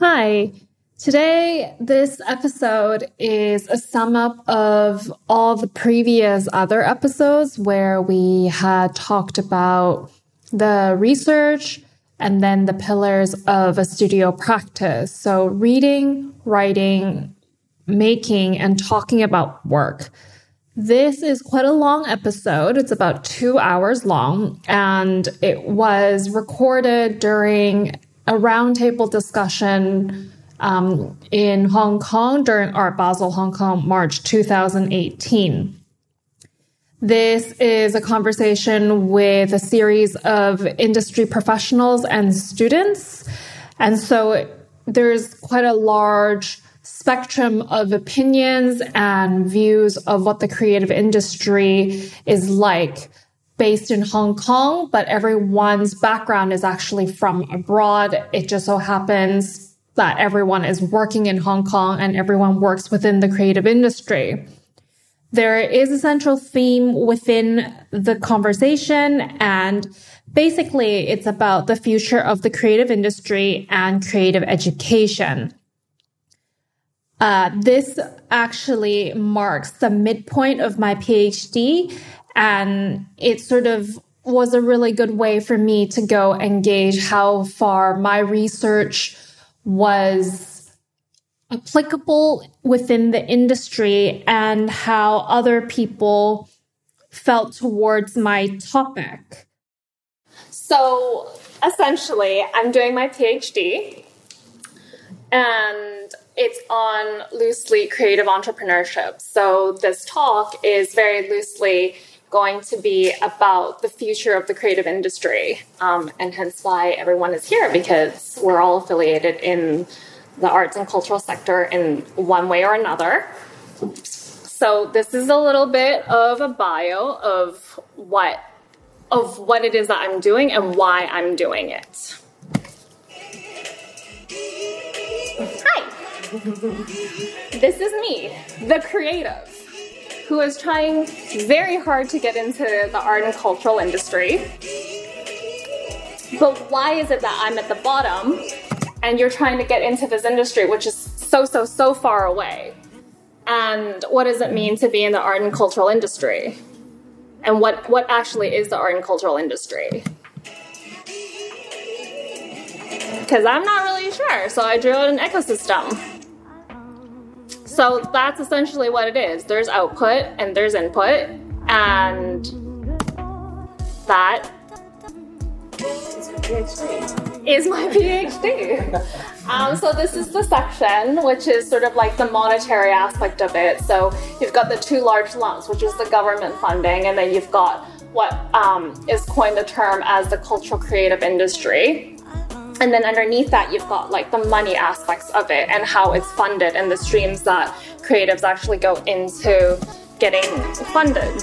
Hi. Today, this episode is a sum up of all the previous other episodes where we had talked about the research and then the pillars of a studio practice. So reading, writing, making, and talking about work. This is quite a long episode. It's about two hours long, and it was recorded during a roundtable discussion um, in Hong Kong during Art Basel Hong Kong March 2018. This is a conversation with a series of industry professionals and students. And so there's quite a large spectrum of opinions and views of what the creative industry is like based in Hong Kong, but everyone's background is actually from abroad. It just so happens that everyone is working in Hong Kong and everyone works within the creative industry. There is a central theme within the conversation and basically it's about the future of the creative industry and creative education. Uh, this actually marks the midpoint of my PhD, and it sort of was a really good way for me to go and gauge how far my research was applicable within the industry and how other people felt towards my topic. So essentially, I'm doing my PhD and it's on loosely creative entrepreneurship. So this talk is very loosely going to be about the future of the creative industry, um, and hence why everyone is here because we're all affiliated in the arts and cultural sector in one way or another. So this is a little bit of a bio of what of what it is that I'm doing and why I'm doing it. Hi. this is me, the creative, who is trying very hard to get into the art and cultural industry. But why is it that I'm at the bottom and you're trying to get into this industry, which is so, so, so far away? And what does it mean to be in the art and cultural industry? And what, what actually is the art and cultural industry? Because I'm not really sure, so I drew an ecosystem. So that's essentially what it is. There's output and there's input, and that is my PhD. Um, so this is the section, which is sort of like the monetary aspect of it. So you've got the two large lumps, which is the government funding, and then you've got what um, is coined the term as the cultural creative industry. And then underneath that, you've got like the money aspects of it and how it's funded and the streams that creatives actually go into getting funded.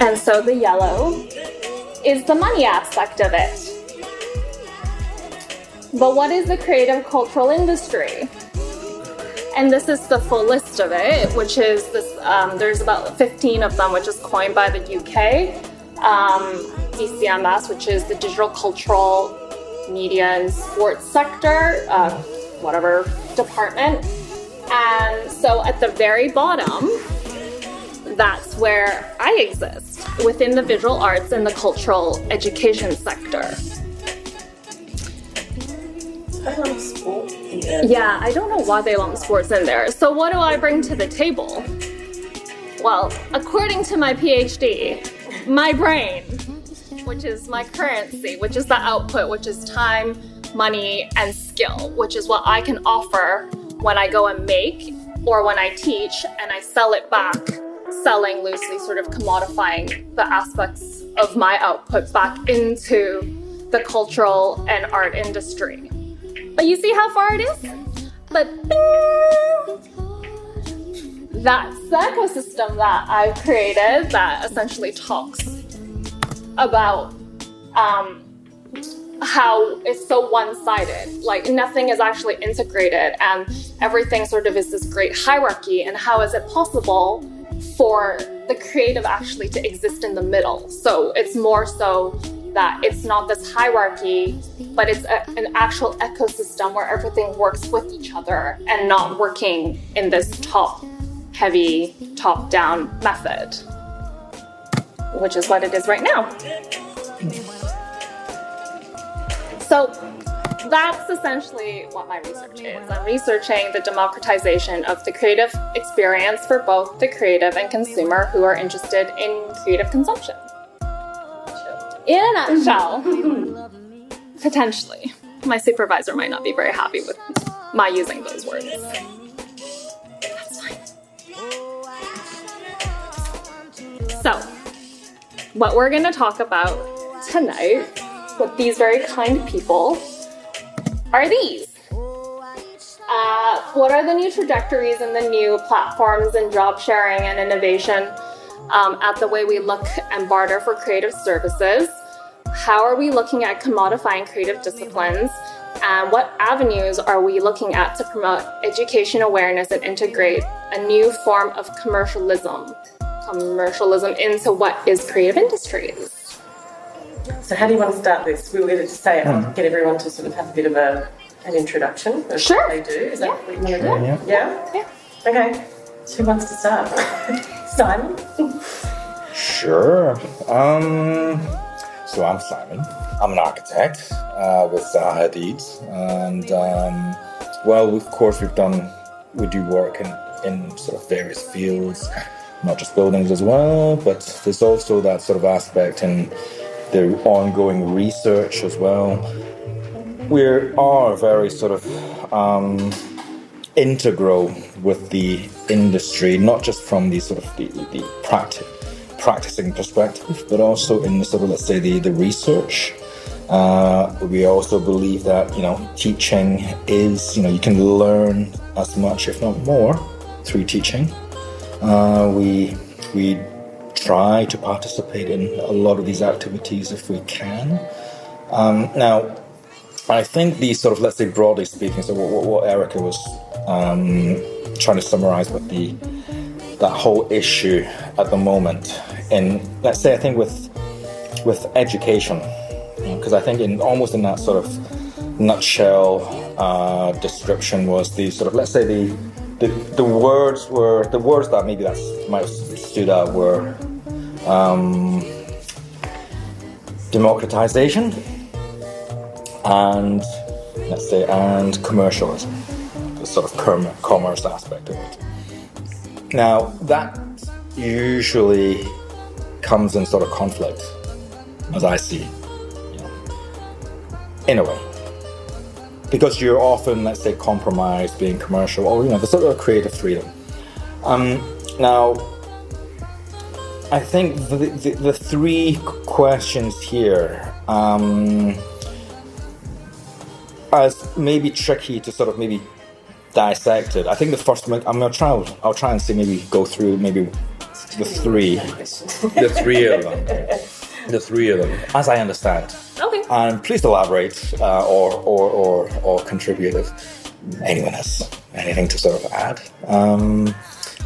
And so the yellow is the money aspect of it. But what is the creative cultural industry? And this is the full list of it, which is this. Um, there's about 15 of them, which is coined by the UK um, DCMS, which is the Digital Cultural Media and Sports Sector, uh, whatever department. And so at the very bottom, that's where I exist within the visual arts and the cultural education sector. Yeah, I don't know why they lump sports in there. So, what do I bring to the table? Well, according to my PhD, my brain, which is my currency, which is the output, which is time, money, and skill, which is what I can offer when I go and make or when I teach and I sell it back, selling loosely, sort of commodifying the aspects of my output back into the cultural and art industry. But you see how far it is? But bing, that's the ecosystem that I've created that essentially talks about um, how it's so one-sided. Like nothing is actually integrated and everything sort of is this great hierarchy and how is it possible for the creative actually to exist in the middle? So it's more so that it's not this hierarchy, but it's a, an actual ecosystem where everything works with each other and not working in this top heavy, top down method, which is what it is right now. So that's essentially what my research is. I'm researching the democratization of the creative experience for both the creative and consumer who are interested in creative consumption. In a nutshell, potentially. My supervisor might not be very happy with my using those words. So, what we're going to talk about tonight with these very kind people are these. Uh, what are the new trajectories and the new platforms and job sharing and innovation um, at the way we look and barter for creative services? How are we looking at commodifying creative disciplines? And what avenues are we looking at to promote education awareness and integrate a new form of commercialism, commercialism into what is creative industries? So how do you want to start this? We were going to say it, mm. get everyone to sort of have a bit of a, an introduction of sure. what they do. Is yeah. that what you want to do? Yeah. Yeah? Yeah. Okay. So who wants to start? Simon? Sure. Um, so I'm Simon. I'm an architect uh, with Zaha Hadid. And, um, well, of course, we've done, we do work in, in sort of various fields, not just buildings as well, but there's also that sort of aspect in the ongoing research as well. We are very sort of um, integral with the industry, not just from the sort of the, the practice, practicing perspective, but also in the sort of let's say the the research. Uh, we also believe that you know teaching is you know you can learn as much, if not more, through teaching. Uh, we we try to participate in a lot of these activities if we can. Um, now, I think these sort of, let's say broadly speaking, so what, what Erica was um, trying to summarize with the that whole issue at the moment, and let's say I think with with education, because I think in almost in that sort of nutshell uh, description was the sort of let's say the the, the words were the words that maybe that might stood out were um, democratization and let's say and commercialism. The sort of com- commerce aspect of it. Now that usually comes in sort of conflict as i see in a way because you're often let's say compromised being commercial or you know the sort of creative freedom um, now I think the, the, the three questions here um, as maybe tricky to sort of maybe dissect it. I think the first one, I'm gonna try. I'll try and see maybe go through maybe the three, the three of them, the three of them, as I understand. And please elaborate uh, or, or or or contribute if anyone has anything to sort of add. Um,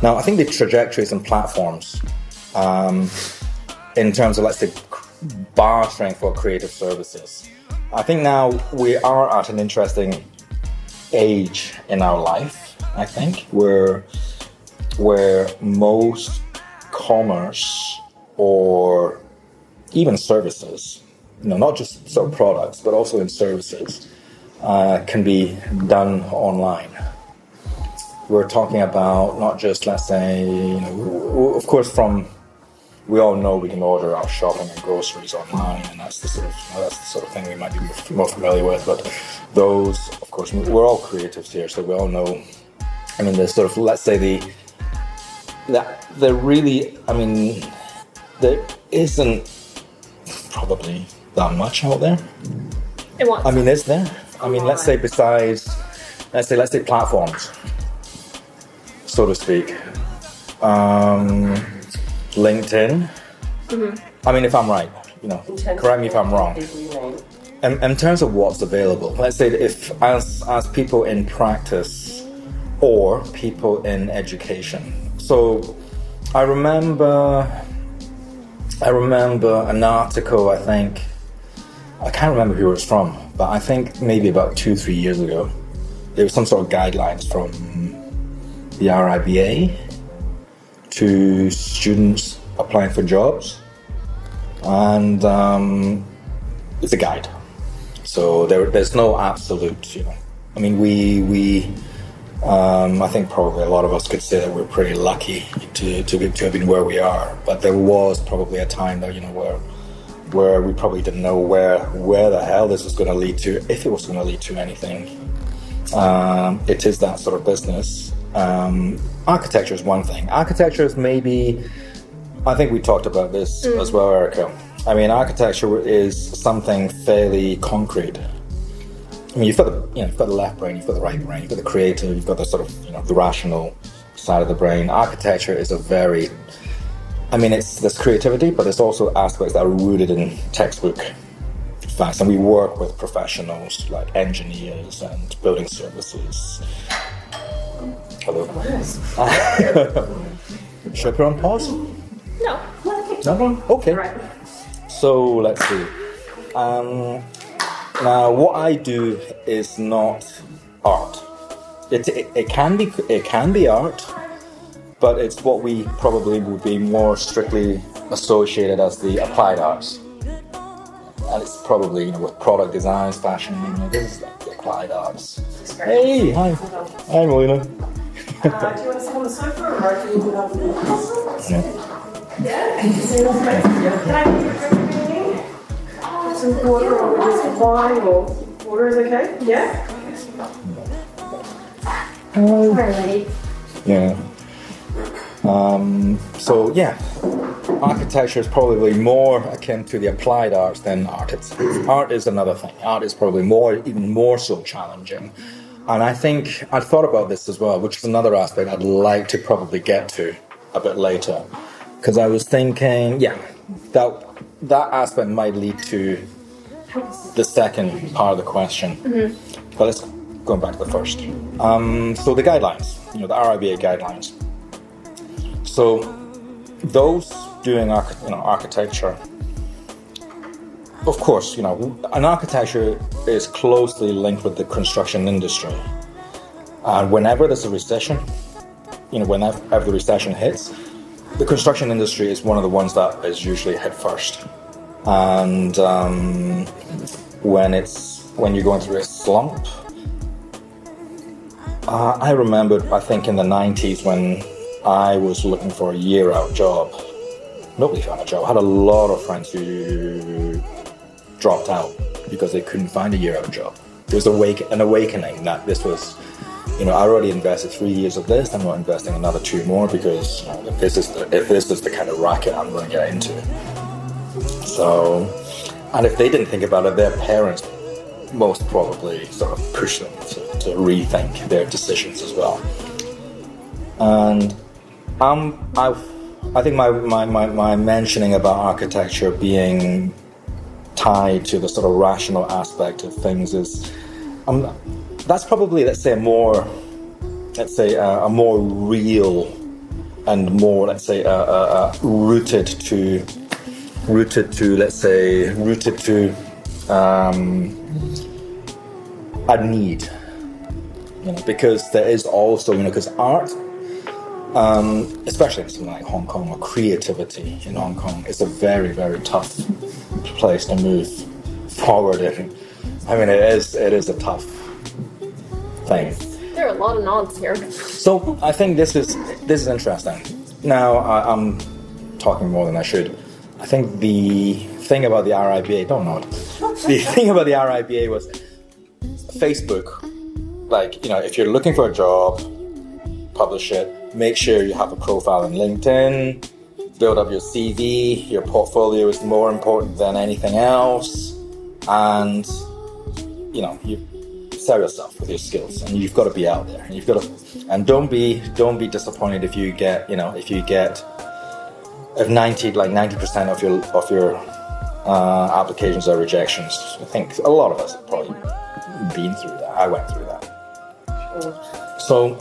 now, I think the trajectories and platforms um, in terms of, let's say, bartering for creative services. I think now we are at an interesting age in our life, I think, where, where most commerce or even services, you know, not just sort of products, but also in services, uh, can be done online. We're talking about not just, let's say, you know, of course, from we all know we can order our shopping and groceries online, and that's the sort of that's the sort of thing we might be more familiar with. But those, of course, we're all creatives here, so we all know. I mean, the sort of let's say the that there really, I mean, there isn't probably that much out there. I mean, is there? I mean, let's say besides, let's say let's say platforms, so to speak. Um, LinkedIn. Mm-hmm. I mean, if I'm right, you know, correct me if I'm wrong. In, in terms of what's available, let's say if as as people in practice or people in education. So I remember I remember an article I think I can't remember who it was from, but I think maybe about two, three years ago, there was some sort of guidelines from the RIBA to students applying for jobs, and um, it's a guide. So there, there's no absolute, you know. I mean, we we um, I think probably a lot of us could say that we're pretty lucky to, to, to have been where we are. But there was probably a time that, you know, where where we probably didn't know where where the hell this was going to lead to, if it was going to lead to anything. Um, it is that sort of business. Um, architecture is one thing. Architecture is maybe, I think we talked about this mm. as well, Erica. I mean, architecture is something fairly concrete. I mean, you've got the you know, you've got the left brain, you've got the right brain, you've got the creative, you've got the sort of you know the rational side of the brain. Architecture is a very I mean, it's there's creativity, but there's also aspects that are rooted in textbook facts, and we work with professionals like engineers and building services. Hello. Should I put on pause? No. No, no. Okay. Right. So let's see. Um, now, what I do is not art. It, it, it can be it can be art, but it's what we probably would be more strictly associated as the applied arts. And it's probably, you know, with product designs, fashion, you know, this is like the applied arts. Hey, hi. Hi, Melina. uh, do you want to sit on the sofa or do you want to have the Yeah. Yeah? Can I get Some water or just wine or water is okay? Yeah? Hi. Yeah. Um, so yeah, architecture is probably more akin to the applied arts than art. It's, art is another thing. Art is probably more, even more so challenging. And I think I'd thought about this as well, which is another aspect I'd like to probably get to a bit later, because I was thinking, yeah, that that aspect might lead to the second part of the question. Mm-hmm. But let's go back to the first. Um, so the guidelines, you know, the RIBA guidelines. So those doing you know, architecture, of course, you know, an architecture is closely linked with the construction industry. And whenever there's a recession, you know, whenever the recession hits, the construction industry is one of the ones that is usually hit first. And um, when it's when you're going through a slump, uh, I remember, I think in the 90s when I was looking for a year out job. Nobody found a job. I had a lot of friends who dropped out because they couldn't find a year out job. There was awake, an awakening that this was, you know, I already invested three years of this. I'm not investing another two more because you know, if this is the, if this is the kind of racket I'm going to get into. So, and if they didn't think about it, their parents most probably sort of pushed them to, to rethink their decisions as well. And um, I, I think my, my, my, my mentioning about architecture being tied to the sort of rational aspect of things is, um, that's probably let's say a more, let's say a, a more real and more let's say uh, uh, uh, rooted to, rooted to let's say rooted to um, a need, you know, because there is also you know because art um, especially in something like Hong Kong or creativity in Hong Kong, is a very, very tough place to move forward in. I mean, it is, it is a tough thing. There are a lot of nods here. So I think this is this is interesting. Now I, I'm talking more than I should. I think the thing about the RIBA, don't nod. the thing about the RIBA was Facebook. Like you know, if you're looking for a job, publish it Make sure you have a profile on LinkedIn, build up your CV. Your portfolio is more important than anything else. And, you know, you sell yourself with your skills and you've got to be out there and you've got to, and don't be, don't be disappointed if you get, you know, if you get, if 90, like 90% of your, of your, uh, applications are rejections. I think a lot of us have probably been through that. I went through that. So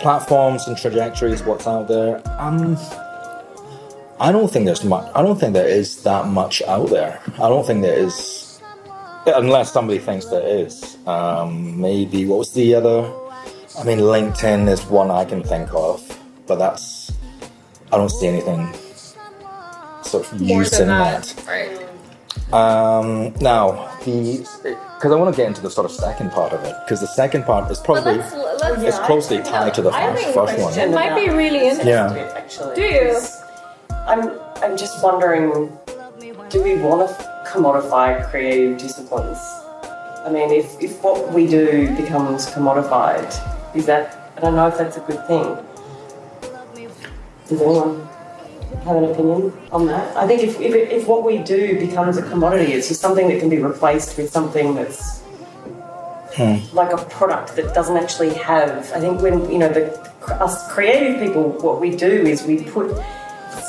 platforms and trajectories, what's out there. Um, I don't think there's much. I don't think there is that much out there. I don't think there is, unless somebody thinks there is. Um, maybe what was the other? I mean, LinkedIn is one I can think of, but that's I don't see anything sort of More using than that. that. Right. Um, now, the because I want to get into the sort of second part of it because the second part is probably let's- let's- it's closely tied to the first, a first one. It might be really interesting. Yeah. Actually, Do you? I'm I'm just wondering, do we want to commodify creative disciplines? I mean, if, if what we do becomes commodified, is that I don't know if that's a good thing. Does anyone have an opinion on that? I think if, if, it, if what we do becomes a commodity, it's just something that can be replaced with something that's hmm. like a product that doesn't actually have. I think when you know the us creative people, what we do is we put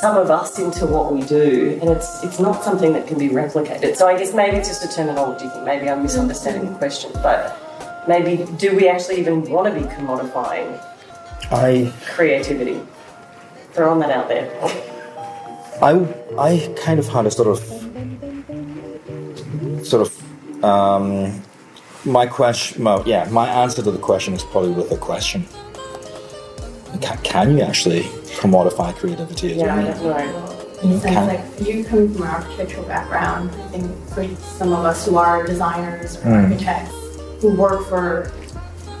some of us into what we do, and it's it's not something that can be replicated. So I guess maybe it's just a terminology thing. Maybe I'm misunderstanding the question, but maybe do we actually even want to be commodifying I creativity? Throwing that out there. I I kind of had a sort of sort of um, my question. Well, yeah, my answer to the question is probably with a question. Can, can you actually commodify creativity as Yeah, I well? don't know. in the sense like you come from an architectural background. I think for some of us who are designers or Mm. architects who work for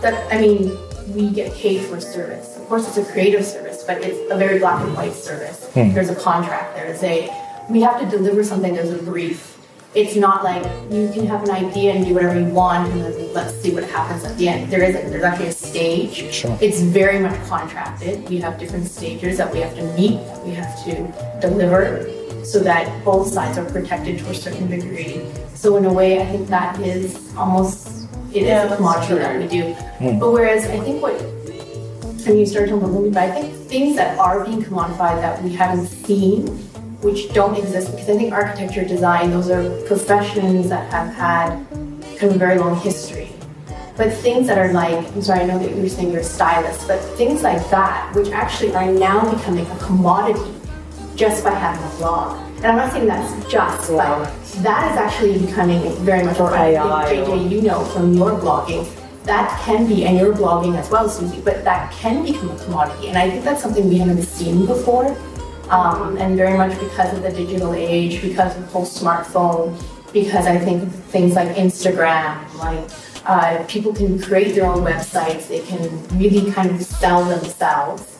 that, I mean, we get paid for service. Of course, it's a creative service, but it's a very black and white service. Hmm. There's a contract. There's a we have to deliver something. There's a brief. It's not like you can have an idea and do whatever you want, and then let's see what happens at the end. There isn't. There's actually a stage. Sure. It's very much contracted. We have different stages that we have to meet, that we have to deliver, so that both sides are protected to a certain degree. So in a way, I think that is almost it is Yeah, a that's commodity true. that we do. Hmm. But whereas I think what and you started talking about but I think things that are being commodified that we haven't seen, which don't exist, because I think architecture, design, those are professions that have had kind of a very long history. But things that are like, I'm sorry, I know that you were saying you're a stylist, but things like that, which actually are now becoming a commodity just by having a blog. And I'm not saying that's just, Wow. but that is actually becoming very much Or I think, JJ, you know from your blogging, that can be, and you're blogging as well, Susie, but that can become a commodity. And I think that's something we haven't seen before. Um, and very much because of the digital age, because of the whole smartphone, because I think things like Instagram, like uh, people can create their own websites, they can really kind of sell themselves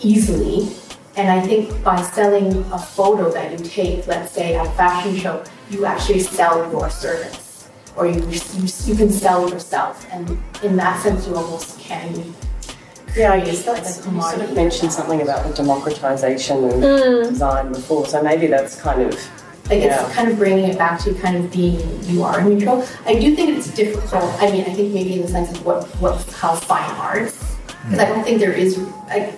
easily. And I think by selling a photo that you take, let's say at a fashion show, you actually sell your service, or you, you, you can sell yourself. And in that sense, you almost can. Yeah, I create guess that's, a you sort commodity. of mentioned something about the democratization of Mm. design before, so maybe that's kind of Like Yeah. it's kind of bringing it back to kind of being you are neutral. I do think it's difficult. I mean, I think maybe in the sense of what what how fine arts, because I don't think there is like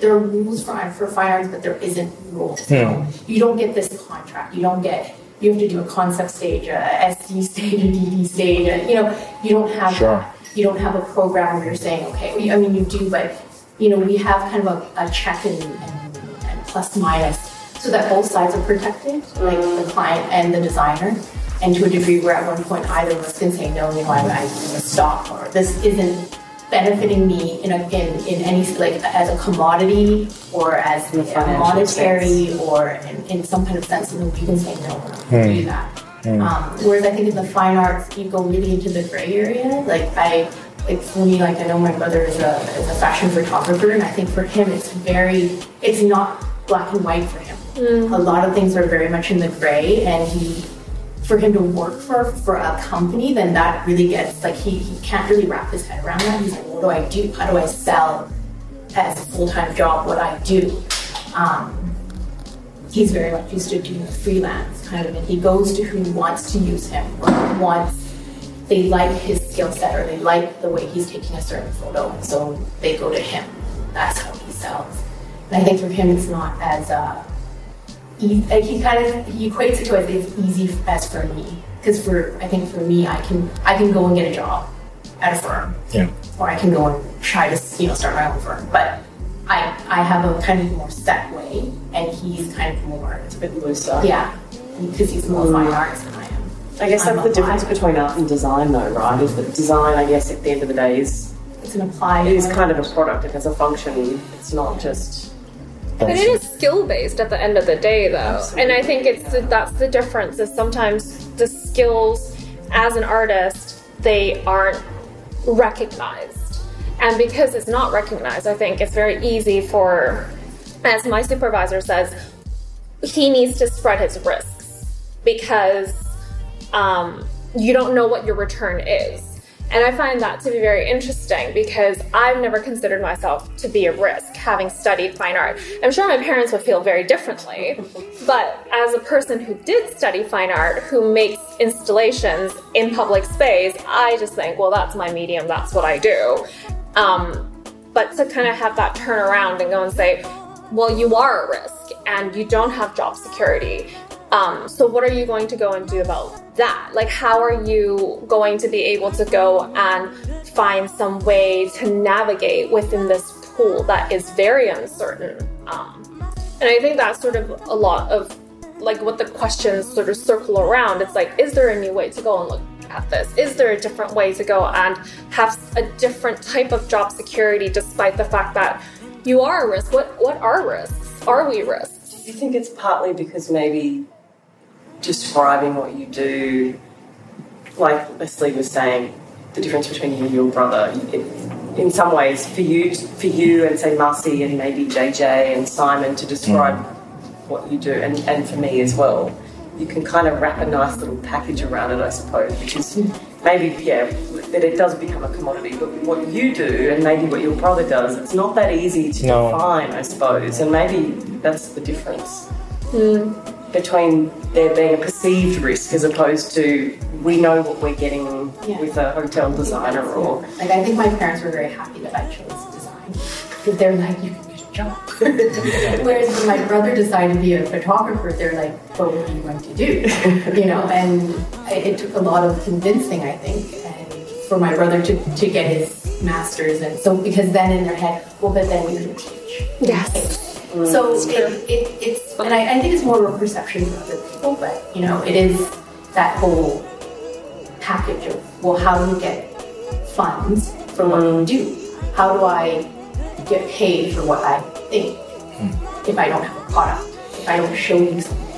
there are rules for for fine arts, but there isn't rules. So you don't get this contract. You don't get. You have to do a concept stage, a SD stage, a DD stage. A, you know, you don't have Sure. you don't have a program where you're saying, okay, I mean, you do, but you know, we have kind of a, a check and, and, and plus minus so that both sides are protected, like the client and the designer. And to a degree where at one point either of us can say, no, you know, going to stop or this isn't benefiting me in, a, in, in any, like as a commodity or as In a a financial monetary or in, in some kind of sense, and then you can say, no, we're not to hmm. do that. Hmm. Um, whereas I think in the fine arts, you go really into the gray area. Like I, like for me, like I know my brother is a, is a fashion photographer, and I think for him it's very, it's not black and white for him. Hmm. A lot of things are very much in the gray, and he, for him to work for for a company, then that really gets like he he can't really wrap his head around that. He's like, what do I do? How do I sell as a full time job what I do? Um, he's very much used to doing freelance kind of, and he goes to who wants to use him or wants they like his skill set or they like the way he's taking a certain photo, so they go to him. That's how he sells. And I think for him, it's not as uh, like uh, he kind of he equates it to as as easy as for me. Because for I think for me, I can I can go and get a job at a firm Yeah. or I can go and try to you know start my own firm. But I I have a kind of more set way, and he's kind of more It's a bit looser. yeah, because he's more fine mm. arts than I am. I guess I'm that's the applied. difference between art and design, though, right? Is that design, I guess, at the end of the day, is It's an applied. it is kind of a product. It has a function. It's not just. But it is skill based at the end of the day, though, and I think it's that's the difference. Is sometimes the skills as an artist they aren't recognized, and because it's not recognized, I think it's very easy for, as my supervisor says, he needs to spread his risks because um, you don't know what your return is. And I find that to be very interesting because I've never considered myself to be a risk having studied fine art. I'm sure my parents would feel very differently, but as a person who did study fine art, who makes installations in public space, I just think, well, that's my medium, that's what I do. Um, but to kind of have that turn around and go and say, well, you are a risk and you don't have job security. Um, so, what are you going to go and do about that? Like, how are you going to be able to go and find some way to navigate within this pool that is very uncertain? Um, and I think that's sort of a lot of like what the questions sort of circle around. It's like, is there a new way to go and look at this? Is there a different way to go and have a different type of job security despite the fact that you are a risk? What what are risks? Are we risks? Do you think it's partly because maybe describing what you do, like Leslie was saying, the difference between you and your brother, it, in some ways, for you, for you and say Marcy and maybe JJ and Simon to describe mm. what you do, and, and for me as well, you can kind of wrap a nice little package around it, I suppose, because maybe, yeah, that it does become a commodity, but what you do and maybe what your brother does, it's not that easy to No. define, I suppose, and maybe that's the difference mm. Between there being a perceived risk as opposed to we know what we're getting Yeah. with a hotel designer or Like I think my parents were very happy that I chose design because they're like, you can get a job. Whereas when my brother decided to be a photographer, they're like, but what are you going to do? you know, and it took a lot of convincing, I think, and for my brother to, to get his master's, and so because then in their head, well, but then you can teach. Yes. So mm. it, it, it's, and I, I think it's more of a perception for other people, but you know, it is that whole package of, well, how do you get funds for what you mm. do? How do I get paid for what I think hmm. if I don't have a product, if I don't show you something?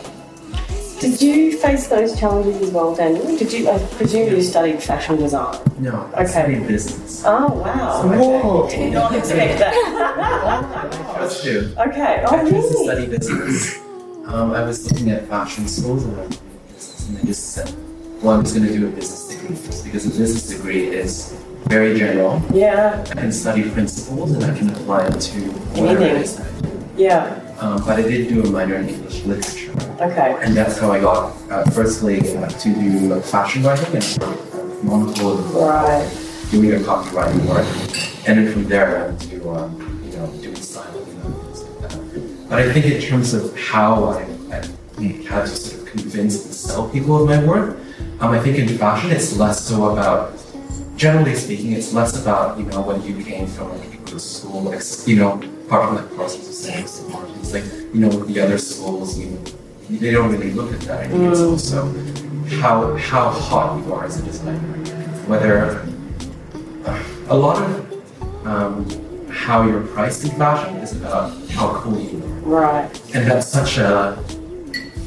Did you face those challenges as well Daniel did you I presume you studied fashion design No, I Okay. studied business. oh wow Whoa. okay. did not expect that That's true. okay oh I chose to study business. Um, I was looking at fashion schools and I was business, and I just said, well, I'm just going to do a business degree first because a business degree is very general. yeah I can study principles and I can apply it to whatever it is that I do. yeah Um, but I did do a minor in English literature. okay And that's how I got, uh, firstly, uh, to do fashion writing and Monocle right doing a copywriting work. And then from there, I to, um, you know, doing styling and things like that. But I think in terms of how I, I had to sort of convince and sell people of my work, um, I think in fashion, it's less so about, generally speaking, it's less about, you know, what you came from, like, you school, you know, apart from like Parsons or Sanders or Martins, like, you know, with the other schools, you know, they don't really look at that. I think it's also how, how hot you are as a designer. Whether a lot of um, how you're priced in fashion is about how cool you are. right And that's such a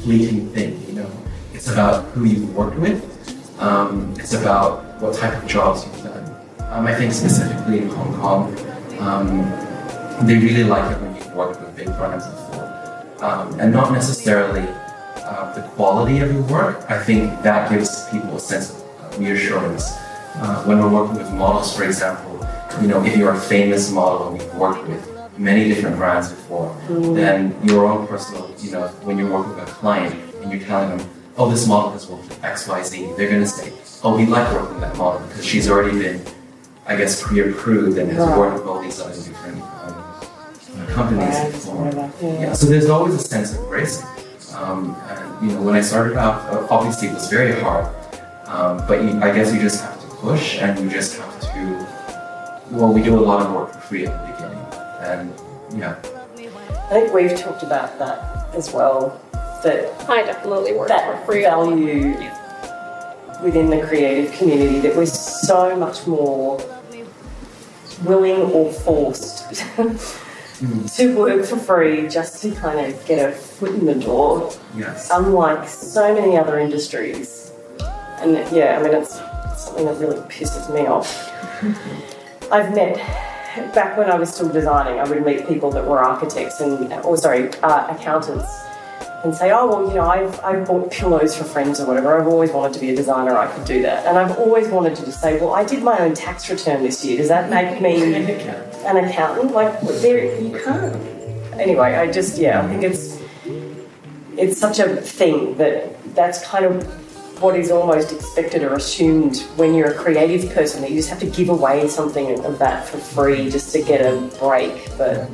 fleeting thing, you know. It's about who you've worked with. Um, it's about what type of jobs you've done. Um, I think specifically in Hong Kong, um, they really like it when you work with big brands before. Um, and not necessarily uh, the quality of your work. I think that gives people a sense of uh, reassurance. Uh, when we're working with models, for example, you know, if you're a famous model and you've worked with many different brands before, then your own personal, you know, when you're working with a client and you're telling them, oh, this model has worked with XYZ, they're going to say, oh, we like working with that model because she's already been, I guess, pre-approved and has Right. worked with all these other uh, companies Brands, before. whatever, yeah. Yeah, so there's always a sense of risk. Um, and, you know, when I started out, uh, obviously it was very hard. Um, but you, I guess you just have to push and you just have to, well, we do a lot of work for free at the beginning. And Yeah. I think we've talked about that as well. That I definitely work that for free. value within the creative community that we're so much more willing or forced to work for free just to kind of get a foot in the door, Yes. unlike so many other industries. And yeah, I mean, it's something that really pisses me off. I've met, back when I was still designing, I would meet people that were architects and, or sorry, uh, accountants and say, oh, well, you know, I've, I've bought pillows for friends or whatever. I've always wanted to be a designer. I could do that. And I've always wanted to just say, well, I did my own tax return this year. Does that make me an accountant? Like, there, you can't. Anyway, I just, yeah, I think it's, it's such a thing that that's kind of what is almost expected or assumed when you're a creative person that you just have to give away something of that for free just to get a break. But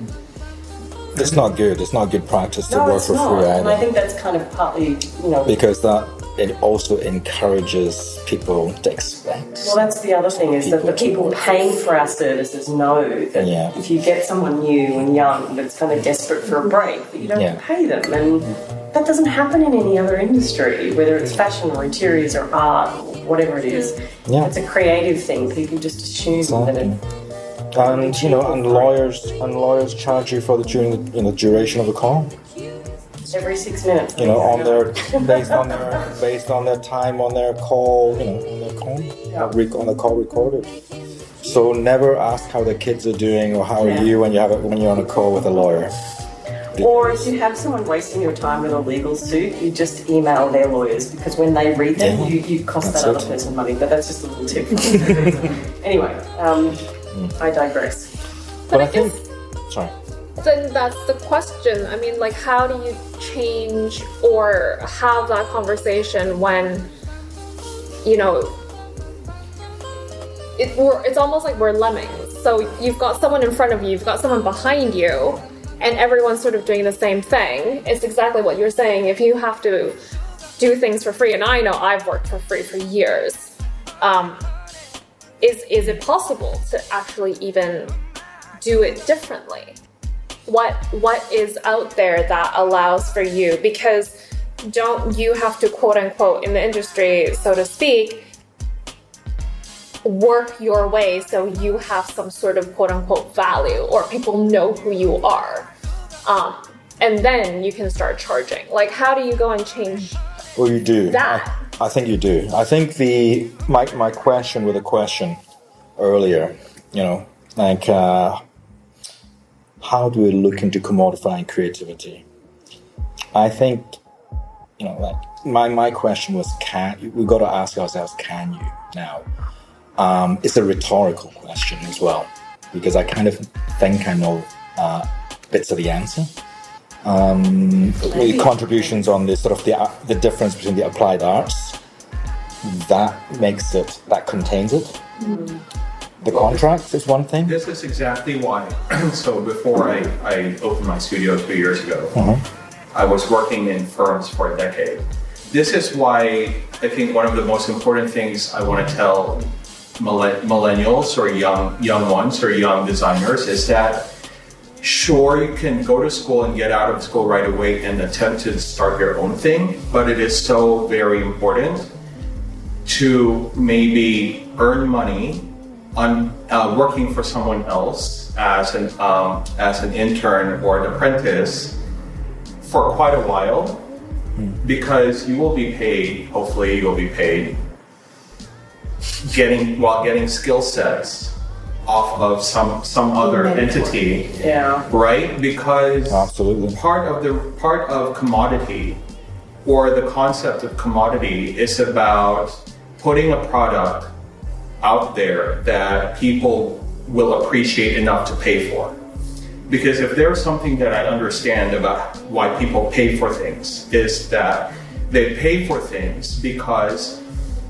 It's not good. It's not good practice to no, work for not. free And I think that's kind of partly, you know, Because that it also encourages people to expect. well, that's the other thing is that the people paying for our services know that Yeah. if you get someone new and young that's kind of desperate for a break, that you don't Yeah. pay them. And that doesn't happen in any other industry, whether it's fashion or interiors or art or whatever it is. Yeah. It's a creative thing. People just assume that it, And you know, and lawyers and lawyers charge you for the during the you know duration of the call. every six minutes. You know, on their based on their based on their time on their call. You know, on their call, Yeah. on the call recorded. So never ask how the kids are doing or how Yeah. are you when you have a, when you're on a call with a lawyer. Or if you have someone wasting your time with a legal suit, you just email their lawyers because when they read them, Yeah. you, you cost That's that other it. person money. But that's just a little tip. anyway, um, I digress. But I I think, guess- sorry. then that's the question. I mean, like, how do you change or have that conversation when, you know, it, we're, it's almost like we're lemmings. So you've got someone in front of you, you've got someone behind you, and everyone's sort of doing the same thing. It's exactly what you're saying. If you have to do things for free, and I know I've worked for free for years, um, is is it possible to actually even do it differently? what what is out there that allows for you because don't you have to quote unquote in the industry so to speak work your way so you have some sort of quote unquote value or people know who you are um, and then you can start charging like how do you go and change Well, you do. That. I, think you do. I think the my my question with a question earlier, you know, like uh, how do we look into commodifying creativity? I think, you know, like my my question was, can we got to ask ourselves, can you now? Um, it's a rhetorical question as well because I kind of think I know uh, bits of the answer um, the contributions on the sort of the, uh, the difference between the applied arts that makes it that contains it the contract is one thing This is exactly why. so before I, I opened my studio two years ago, I was working in firms for a decade. This is why I think one of the most important things I want to tell millen- millennials or young young ones or young designers is that sure you can go to school and get out of school right away and attempt to start your own thing, but it is so very important to maybe earn money on uh, working for someone else as an um, as an intern or an apprentice for quite a while because you will be paid hopefully you'll be paid getting while getting skill sets off of some some oh, other entity Yeah. right because Absolutely. part of the part of commodity or the concept of commodity is about putting a product out there that people will appreciate enough to pay for because if there's something that i understand about why people pay for things is that they pay for things because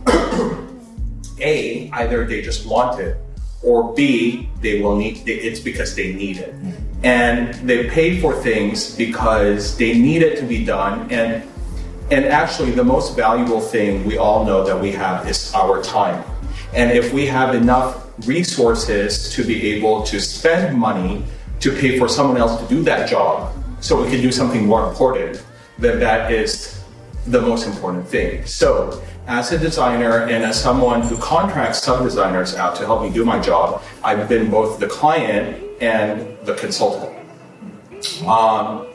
a either they just want it or b they will need it's because they need it. Hmm. And they pay for things because they need it to be done. And and actually the most valuable thing we all know that we have is our time. And if we have enough resources to be able to spend money to pay for someone else to do that job so we can do something more important, then that is the most important thing. So, as a designer and as someone who contracts some designers out to help me do my job, I've been both the client and the consultant. Um,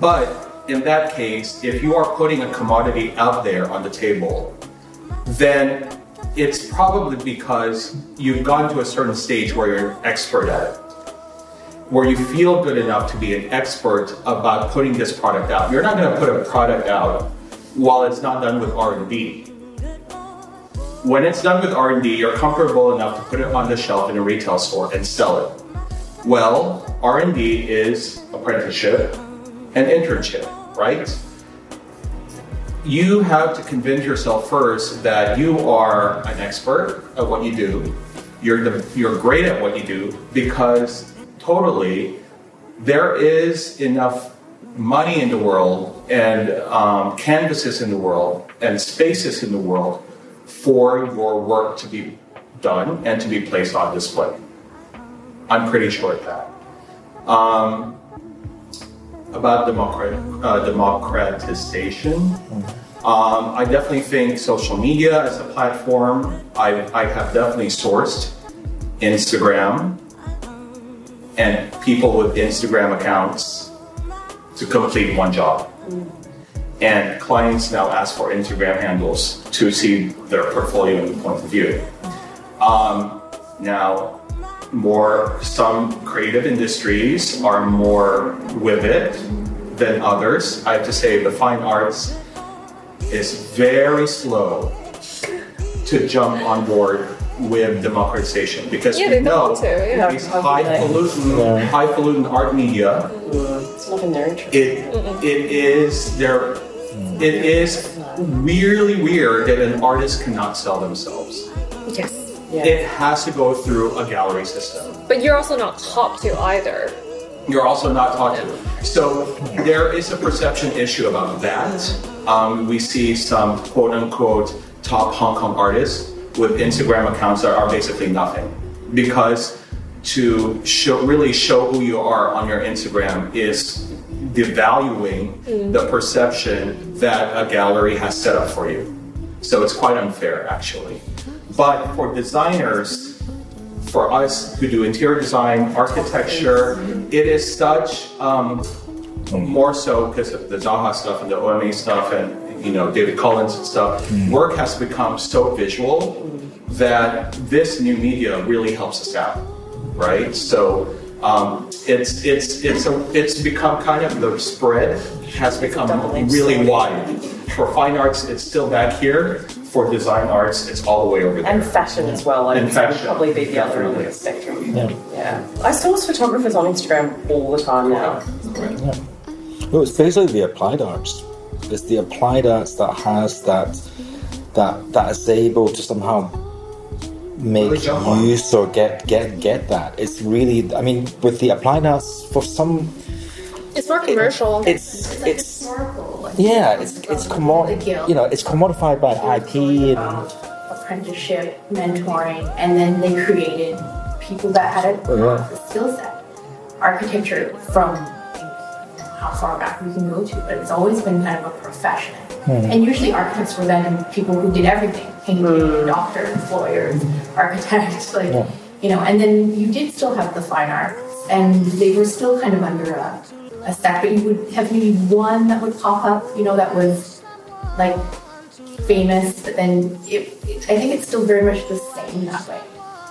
but in that case, if you are putting a commodity out there on the table, then it's probably because you've gone to a certain stage where you're an expert at it, where you feel good enough to be an expert about putting this product out. You're not going to put a product out while it's not done with R&D. When it's done with R&D, you're comfortable enough to put it on the shelf in a retail store and sell it. Well, R&D is apprenticeship and internship, right? You have to convince yourself first that you are an expert at what you do. You're the, you're great at what you do because totally there is enough money in the world and um, canvases in the world and spaces in the world for your work to be done and to be placed on display. I'm pretty sure of that. Um, about democrat, uh, democratization, um, I definitely think social media as a platform, I, I have definitely sourced Instagram and people with Instagram accounts to complete one job. And clients now ask for Instagram handles to see their portfolio and point of view. Um, now, more some creative industries are more with it than others. I have to say, the fine arts is very slow to jump on board with democratization because Yeah, we know want to, yeah. these highfalutin, highfalutin art media It's not in their interest. it it is there it is really weird that an artist cannot sell themselves Yes. Yeah. it has to go through a gallery system But you're also not taught to either. you're also not taught to so there is a perception issue about that um, we see some quote unquote top hong kong artists with instagram accounts that are basically nothing because to show really show who you are on your instagram is devaluing the perception that a gallery has set up for you. So it's quite unfair actually. But for designers for us who do interior design, architecture, it is such um, more so because of the Zaha stuff and the OMA stuff and you know David Collins and stuff. Work has become so visual that this new media really helps us out, right? So um, it's it's it's a, it's become kind of the spread has become really sword. wide. For fine arts, it's still back here. For design arts, it's all the way over there. And fashion as well. Like, And would fashion, probably be the other end of the spectrum. Yeah. Yeah. I source photographers on Instagram all the time now. Well, it's basically the applied arts. It's the applied arts that has that that that is able to somehow make use or get get get that. It's really, I mean, with the applied arts, for some, It's more commercial. it's It's like it's historical. Yeah, it's it's commod, The you know, it's commodified by IP and apprenticeship, mentoring, and then they created people that had a, Oh, yeah. a skill set. Architecture from how far back we can go to, but it's always been kind of a profession. Hmm. And usually architects were then people who did everything, painting, doctors, lawyers, architects, like, Yeah. you know, and then you did still have the fine arts, and they were still kind of under a, a stack, but you would have maybe one that would pop up, you know, that was like famous, but then it, it, I think it's still very much the same that way.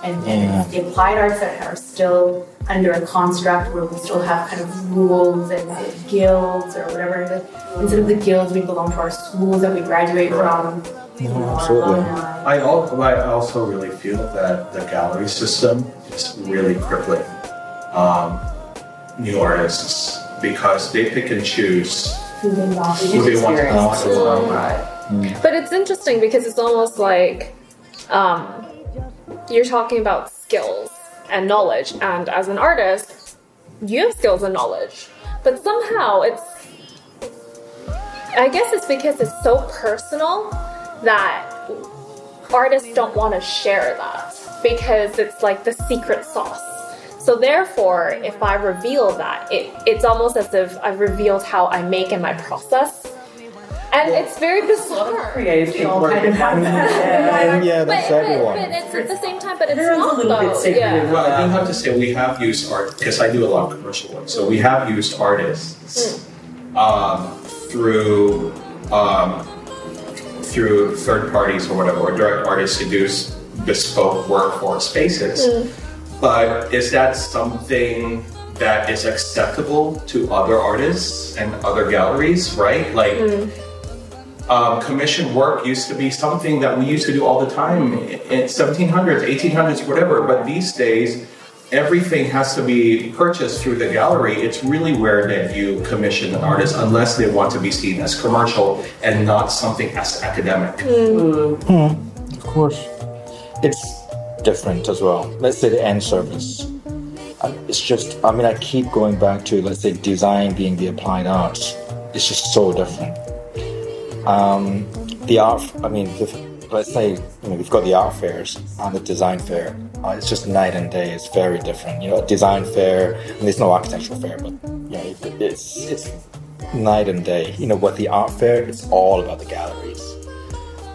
And, and it's the applied arts that are still under a construct where we still have kind of rules and guilds or whatever. it is. Instead of the guilds, we belong to our schools that we graduate from. you absolutely. I also, I also really feel that the gallery system is really crippling um, new artists because they pick and choose Who they want. who they want to Experience. come. But it's interesting because it's almost like um, you're talking about skills and knowledge, and as an artist, you have skills and knowledge, but somehow it's. I guess it's because it's so personal that artists don't want to share that because it's like the secret sauce. So therefore, if I reveal that, it, it's almost as if I've revealed how I make in my process. And it's very bizarre. Creative people are kind of have yeah, But, that's but, everyone. but it's at the same time, but it's Everyone's a not little bit though. sacred Yeah. Well, I do have to say we have used art because I do a lot of commercial work. So we have used artists um, through um, through third parties or whatever, or direct artists to do bespoke work for spaces. But is that something that is acceptable to other artists and other galleries? Right, like. Um, commission work used to be something that we used to do all the time in 1700s, 1800s, whatever. But these days, everything has to be purchased through the gallery. It's really rare that you commission an artist unless they want to be seen as commercial and not something as academic. Of course. It's different as well. Let's say the end service. Um, It's just, I mean, I keep going back to, let's say, design being the applied arts. It's just so different. Um, the art, I mean, the, let's say, you know, we've got the art fairs and the design fair. Uh, it's just night and day. It's very different. You know, a design fair, and there's no architectural fair, but, you know, it, it's, it's night and day. You know, what the art fair, it's all about the galleries.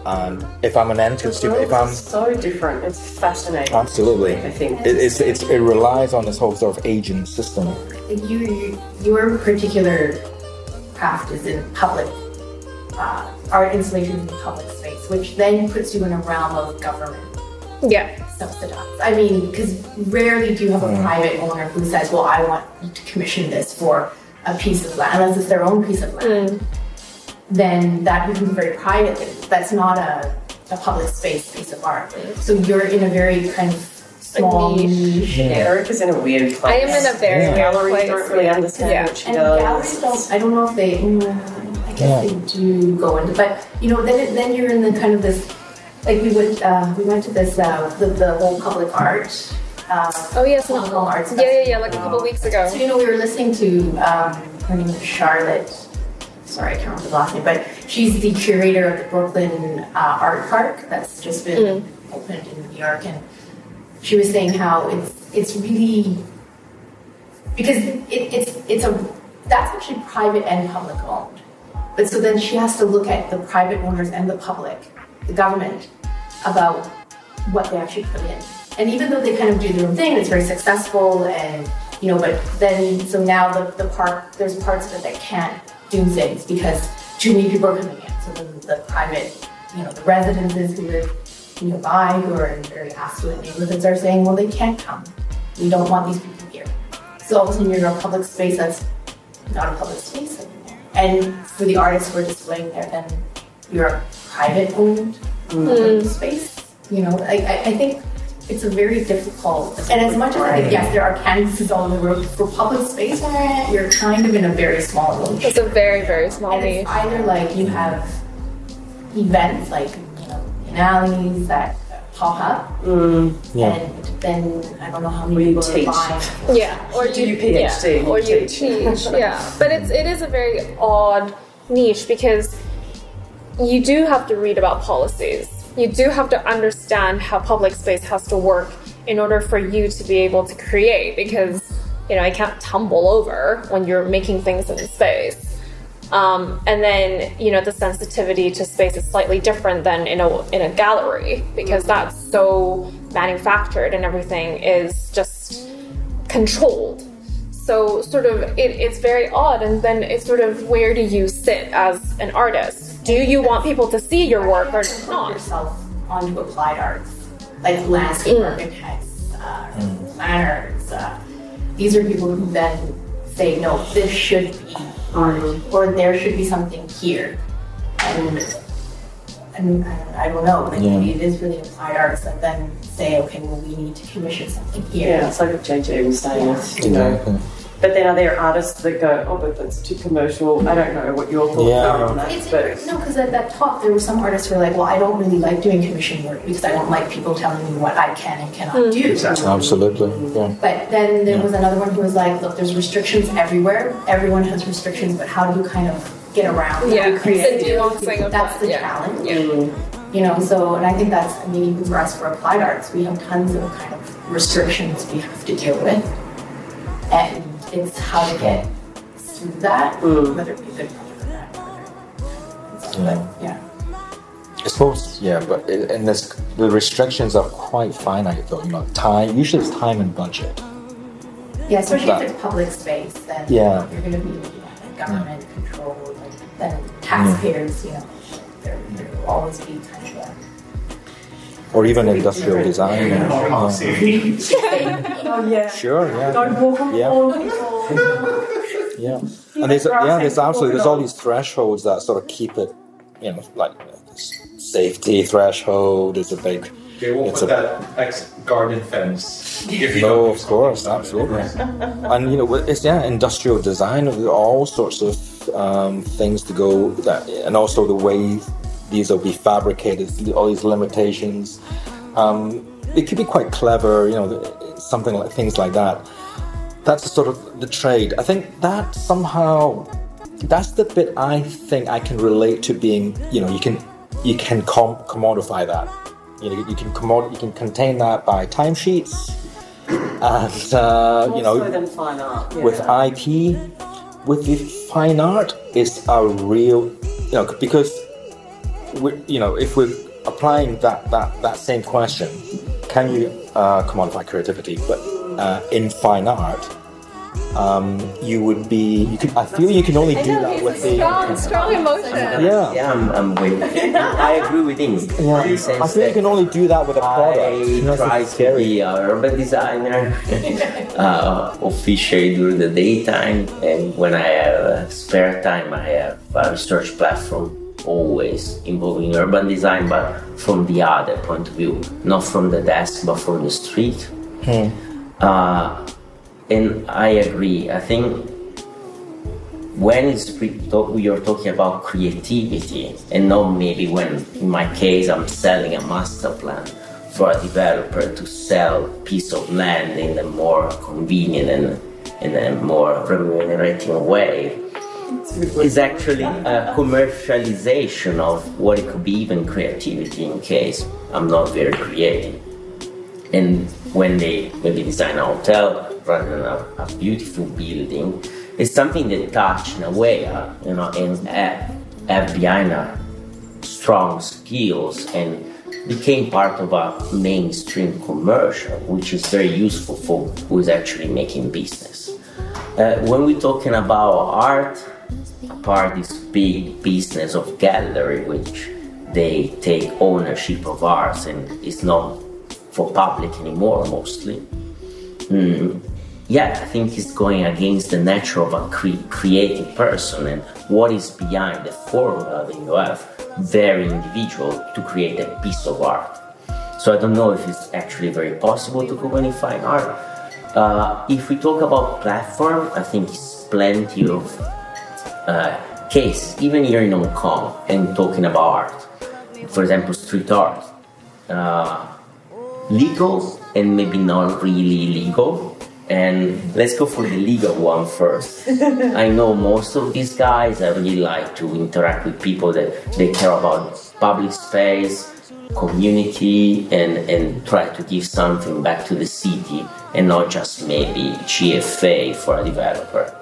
And if I'm an entrance student, if I'm It's so different. It's fascinating. absolutely, I think. it, it's, it's it relies on this whole sort of agent system. Like you, your particular craft is in public uh, art installations in the public space, which then puts you in a realm of government Yeah. subsidized. I mean, because rarely do you have a private owner who says, "Well, I want you to commission this for a piece of land," unless it's their own piece of land. Then that becomes very private thing. That's not a, a public space piece of art. So you're in a very kind of small niche. niche. Eric is in a weird place. I am in a very weird Galleries place. don't really understand Yeah. what she And does. galleries don't. I don't know if they. mm, I guess Yeah. they do go into, but you know, then it, then you're in the kind of this. Like we went, uh, we went to this uh, the, the whole public art. Uh, Oh yes, Hong Kong Arts Yeah, yeah, yeah. Like a couple weeks ago. So you know, we were listening to um, her name is Charlotte. Sorry, I can't remember the last name, but she's the curator of the Brooklyn uh, Art Park that's just been opened in New York, and she was saying how it's it's really because it, it's it's a that's actually private and public owned, but so then she has to look at the private owners and the public, the government, about what they actually put in. And even though they kind of do their own thing, it's very successful and you know, but then so now the, the park there's parts of it that can't do things because too many people are coming in. So then the private, you know, the residences who live nearby who are in very affluent neighborhoods are saying, well they can't come. We don't want these people here. So all of a sudden you're in a public space that's not a public space anymore. And for the artists who are displaying there, then you're a private owned public space. You know, I, I, I think it's a very difficult. And as much as I think, yes, there are canvases all over the world for public space, you're kind of in a very small niche. It's a very, very small And niche. it's either like you have events like you know in alleys that pop up, mm. Yeah. and then I don't know how many Or you people teach. buying. Yeah, or Do you your PhD, yeah, or you you teach. teach. Yeah, but it's it is a very odd niche because you do have to read about policies. You do have to understand how public space has to work in order for you to be able to create because you know, I can't tumble over when you're making things in space. Um, and then, you know, the sensitivity to space is slightly different than in a in a gallery because that's so manufactured and everything is just controlled. So sort of it, it's very odd and then it's sort of where do you sit as an artist? Do you want people to see your work or Put not? yourself onto applied arts, like landscape Mm. architects, uh, planners. Uh, these are people who then say, no, this should be art, or there should be something here. And, and I don't know, like Yeah. maybe it is really applied arts that then say, okay, well, we need to commission something here. Yeah, it's like what JJ was saying. It's, you know. Exactly. But then are there artists that go, oh, but that's too commercial? I don't know what your thoughts Yeah. are on that. It's but interesting, no, because at that talk, there were some artists who were like, well, I don't really like doing commission work because I don't like people telling me what I can and cannot hmm. do. Absolutely. Yeah. But then there was another one who was like, look, there's restrictions everywhere. Everyone has restrictions, but how do you kind of get around? Yeah, How do you it's the nuancing of That's the yeah. challenge. Yeah. You know, so, and I think that's I maybe for us for applied arts, we have tons of kind of restrictions we have to deal with. and it's how to get through that, Mm. whether it be good or bad. Yeah. But yeah. I suppose, yeah, but it, and this, the restrictions are quite finite though. You know, time. Usually, it's time and budget. Yeah, especially That- if it's public space, then Yeah. you're going to be government controlled, like, then taxpayers, you know, there, there will always be kind of a Or even industrial design. and- Oh, yeah. Oh yeah. Sure, yeah, Don't walk on Yeah. people. yeah. And there's yeah, there's absolutely there's all these thresholds that sort of keep it, you know, like you know, this safety threshold is a big. They won't It's put a- that ex garden fence if you No, of course, absolutely. and you know, it's yeah, industrial design, of all sorts of um, things to go that, and also the way these will be fabricated, all these limitations. Um, it could be quite clever, you know, something like things like that. That's sort of the trade. I think that somehow, that's the bit I think I can relate to being, you know, you can you can com- commodify that. You know, you can commod- you can contain that by timesheets and uh, you know so fine art. Yeah. with IP, with the fine art is a real, you know, because we, you know, if we're applying that that that same question, can you uh, commodify creativity? But uh, in fine art, um, you would be, you could, I feel you can only do that with the, strong, strong emotion. yeah. Yeah, I'm, I'm with. I agree with him. Yeah, I feel you can only do that with a product. I You know, try it's to be an urban designer uh, officially during the daytime, and when I have uh, spare time, I have a research platform always involving urban design, but from the other point of view, not from the desk, but from the street. Uh, and I agree. I think when it's pre- talk, you're talking about creativity and not maybe when in my case i'm selling a master plan for a developer to sell piece of land in a more convenient and in a more remunerating way is actually a commercialization of what it could be even creativity in case i'm not very creative and when they maybe design a hotel rather than a, a beautiful building, it's something they touch in a way, uh, you know, and have, have behind a strong skills and became part of a mainstream commercial, which is very useful for who is actually making business. Uh, when we're talking about art, apart this big business of gallery, which they take ownership of art and it's not for public anymore mostly. Mm, yeah, I think it's going against the nature of a cre- creative person and what is behind the formula that you have, very individual to create a piece of art. So I don't know if it's actually very possible to commodify art. Uh, if we talk about platform, I think it's plenty of uh, case, even here in Hong Kong, and talking about art. For example, street art. Uh, legal and maybe not really legal. And let's go for the legal one first. I know most of these guys, I really like to interact with people that they care about public space, community, and, and try to give something back to the city and not just maybe GFA for a developer.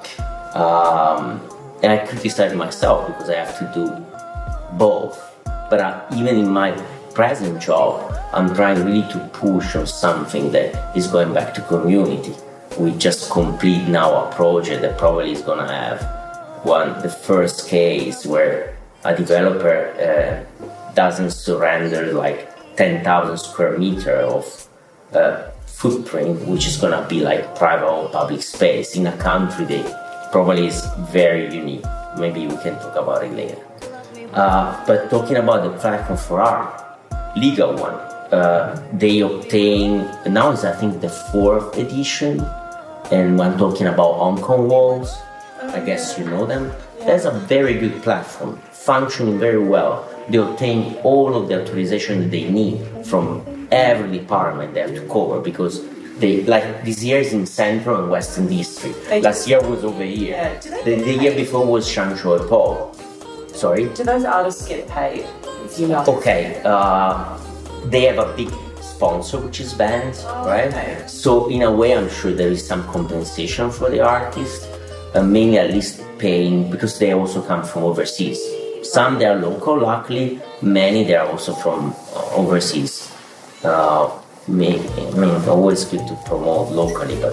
Um, and I criticize myself because I have to do both. But uh, even in my present job, I'm trying really to push on something that is going back to community. We just complete now a project that probably is gonna have one the first case where a developer uh, doesn't surrender like 10,000 square meter of uh, footprint, which is gonna be like private or public space in a country that probably is very unique. Maybe we can talk about it later. Uh, but talking about the platform for art, legal one, uh, they obtain now is I think the fourth edition, and when talking about Hong Kong walls, I guess you know them. That's a very good platform, functioning very well. They obtain all of the authorization that they need from every department they have to cover because they like this year is in Central and Western District. They- Last year was over here. Yeah, The, the year before was Sham Shui Po. Sorry. Do those artists get paid? You know? Okay, uh, they have a big sponsor, which is banned, right? Okay. So in a way, I'm sure there is some compensation for the artist, uh, mainly at least paying because they also come from overseas. Some they are local, luckily. Many they are also from uh, overseas. Uh, maybe, I mean, always good to promote locally, but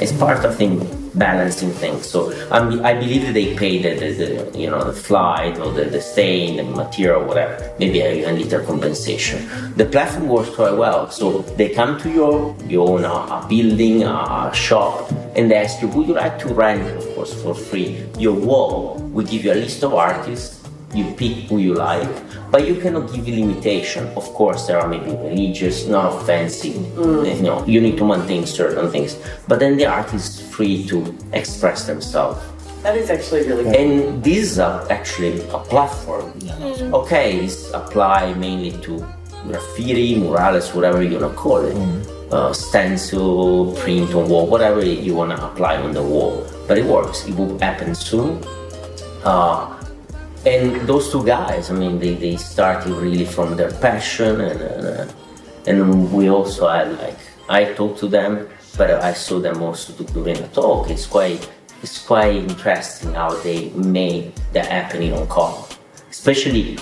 it's part of thing balancing things. So um, I believe that they pay the, the, the you know the flight or the, the stay, the material, whatever. Maybe a, a little compensation. The platform works quite well. So they come to your you own a, a building, a, a shop, and they ask you, would you like to rent, of course, for free your wall? We give you a list of artists you pick who you like, but you cannot give a limitation. Of course, there are maybe religious, not offensive. You know, you need to maintain certain things, but then the artist is free to express themselves. That is actually really good. And this is a, actually a platform. Okay, it's applied mainly to graffiti, murales, whatever you wanna call it. Uh, stencil, print on wall, whatever you wanna apply on the wall. But it works. It will happen soon. Uh, and those two guys, I mean, they, they started really from their passion, and uh, and we also had like I talked to them, but I saw them also during the talk. It's quite it's quite interesting how they made that happening on Kong, especially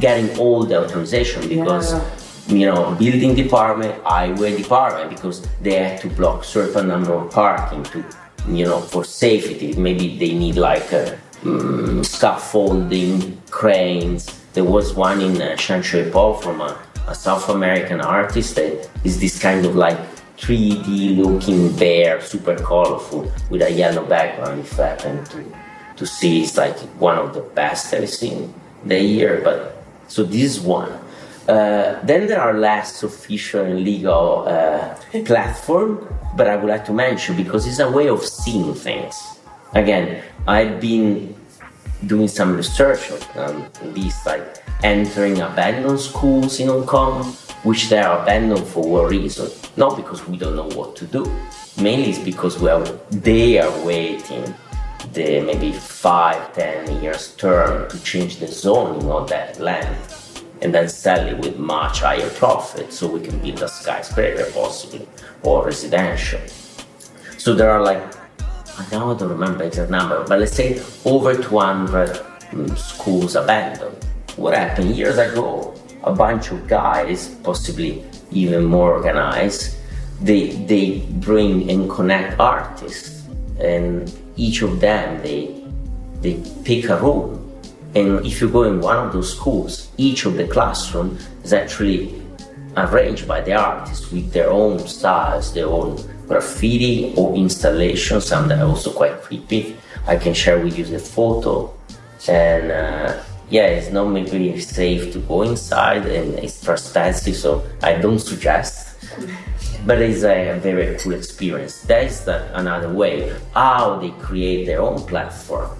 getting all the authorization because. You know, building department, highway department, because they had to block certain number of parking to, you know, for safety. Maybe they need like a mm, scaffolding, cranes. There was one in uh, Po from a, a South American artist that is this kind of like 3D looking bear, super colorful, with a yellow background. If I happen to, to see, it's like one of the best I've seen the year. But so this one. Uh, then there are less official and legal uh, platform, but I would like to mention because it's a way of seeing things. Again, I've been doing some research on um, these, like entering abandoned schools in Hong Kong, which they are abandoned for what reason? Not because we don't know what to do. Mainly it's because we are, they are waiting the maybe five, ten years term to change the zoning of that land and then sell it with much higher profit so we can build a skyscraper possibly or residential. So there are like I don't remember the exact number, but let's say over 200 mm, schools abandoned. What happened years ago? A bunch of guys, possibly even more organized, they they bring and connect artists, and each of them they they pick a room, and if you go in one of those schools, each of the classroom is actually arranged by the artists with their own styles, their own graffiti or installation, some that are also quite creepy. I can share with you the photo. And uh, yeah, it's not maybe safe to go inside and it's expensive, so I don't suggest. But it's a very cool experience. That is the, another way how they create their own platform,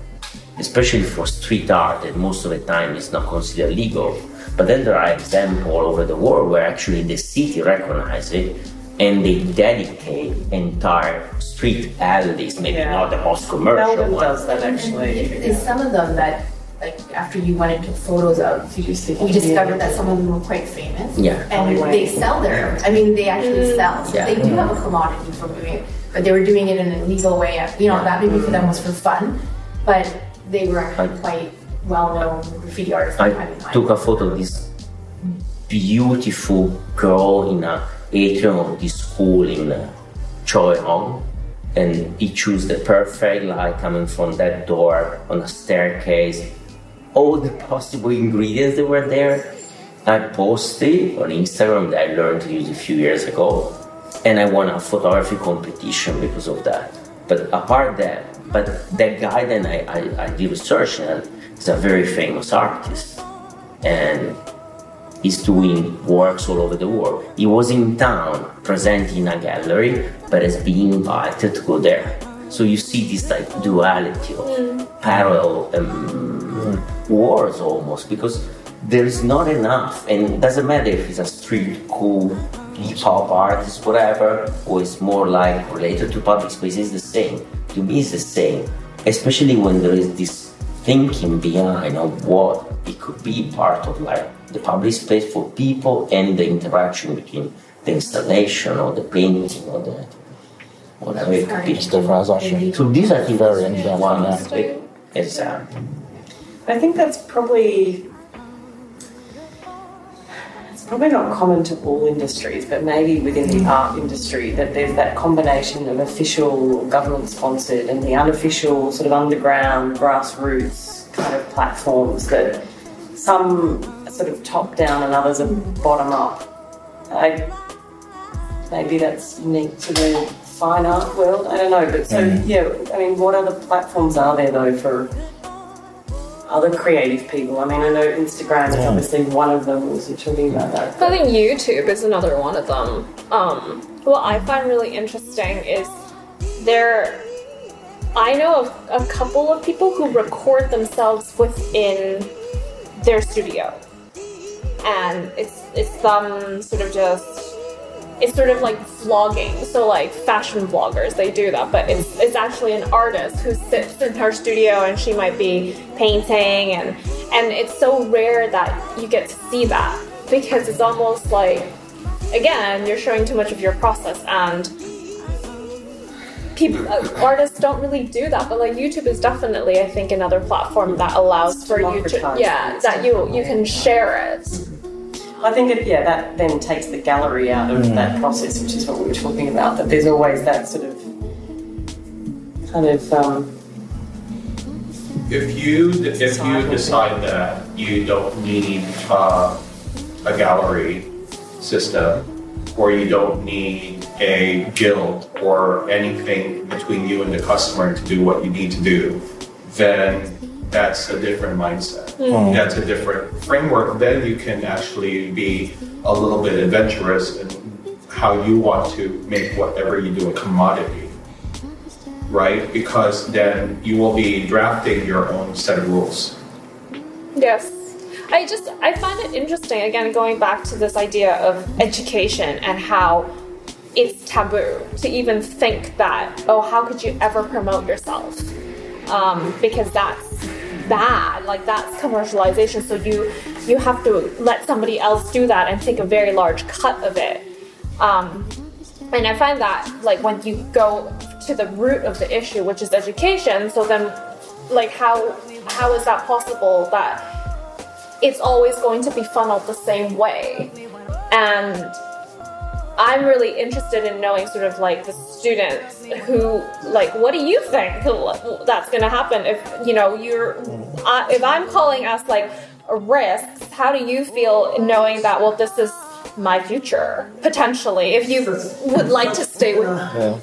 especially for street art that most of the time is not considered legal. But then there are examples all over the world where actually the city recognizes it and they dedicate entire street alleys, maybe Yeah. not the most commercial Melbourne one. does that actually. Is some of them that, like, after you went and took photos of, you we discovered that some of them were quite famous. Yeah. And they sell their, I mean, they actually mm. sell. So Yeah. they do have a commodity from doing it, but they were doing it in a legal way. Uh, you know, that maybe for them was for fun, but they were actually quite well-known graffiti artists. I at the time. took a photo of this beautiful girl in a atrium of this school in Choi Hung, and he chose the perfect light coming from that door on a staircase. All the possible ingredients that were there. I posted on Instagram that I learned to use a few years ago, and I won a photography competition because of that. But apart that, but that guy then I, I, I did research on is a very famous artist, and he's doing works all over the world. He was in town presenting a gallery, but is being invited to go there. So you see this like duality of parallel um, wars almost because there is not enough, and it doesn't matter if it's a street cool hip hop artist, whatever, or it's more like related to public space. It's the same. To me, it's the same, especially when there is this thinking behind of what it could be part of like the public space for people and the interaction between the installation or the painting or the whatever it could be. It's different, actually. So these are Very interesting, one yeah. aspect. Example. I think that's probably it's probably not common to all industries, but maybe within the mm. art industry that there's that combination of official government sponsored and the unofficial sort of underground grassroots kind of platforms that some sort of top down and others are bottom up. I, maybe that's unique to the fine art world. I don't know, but so yeah. I mean, what other platforms are there though for other creative people? I mean, I know Instagram is obviously one of them. Was you talking about that? I think YouTube is another one of them. Um, what I find really interesting is there. I know of a couple of people who record themselves within their studio, and it's it's some sort of just it's sort of like vlogging. So like fashion vloggers, they do that, but it's it's actually an artist who sits in her studio and she might be painting. And and it's so rare that you get to see that because it's almost like again you're showing too much of your process. And people uh, artists don't really do that but like youtube is definitely i think another platform that allows for you to yeah that you you can share it. I think it, yeah, that then takes the gallery out of that process, which is what we were talking about. That there's always that sort of kind of um, If you if you decide that you don't need uh, a gallery system, or you don't need a guild or anything between you and the customer to do what you need to do, then that's a different mindset. Hmm. Hmm. That's a different framework. Then you can actually be a little bit adventurous in how you want to make whatever you do a commodity right? Because then you will be drafting your own set of rules. Yes. I just I find it interesting again going back to this idea of education and how it's taboo to even think that oh how could you ever promote yourself? Um, because that's bad like that's commercialization. So you you have to let somebody else do that and take a very large cut of it. Um, and I find that like when you go to the root of the issue, which is education, so then like how how is that possible that it's always going to be funneled the same way? And I'm really interested in knowing sort of like the students who like what do you think that's going to happen if you know you're uh, if I'm calling us like risks how do you feel knowing that well this is my future potentially if you would like to stay with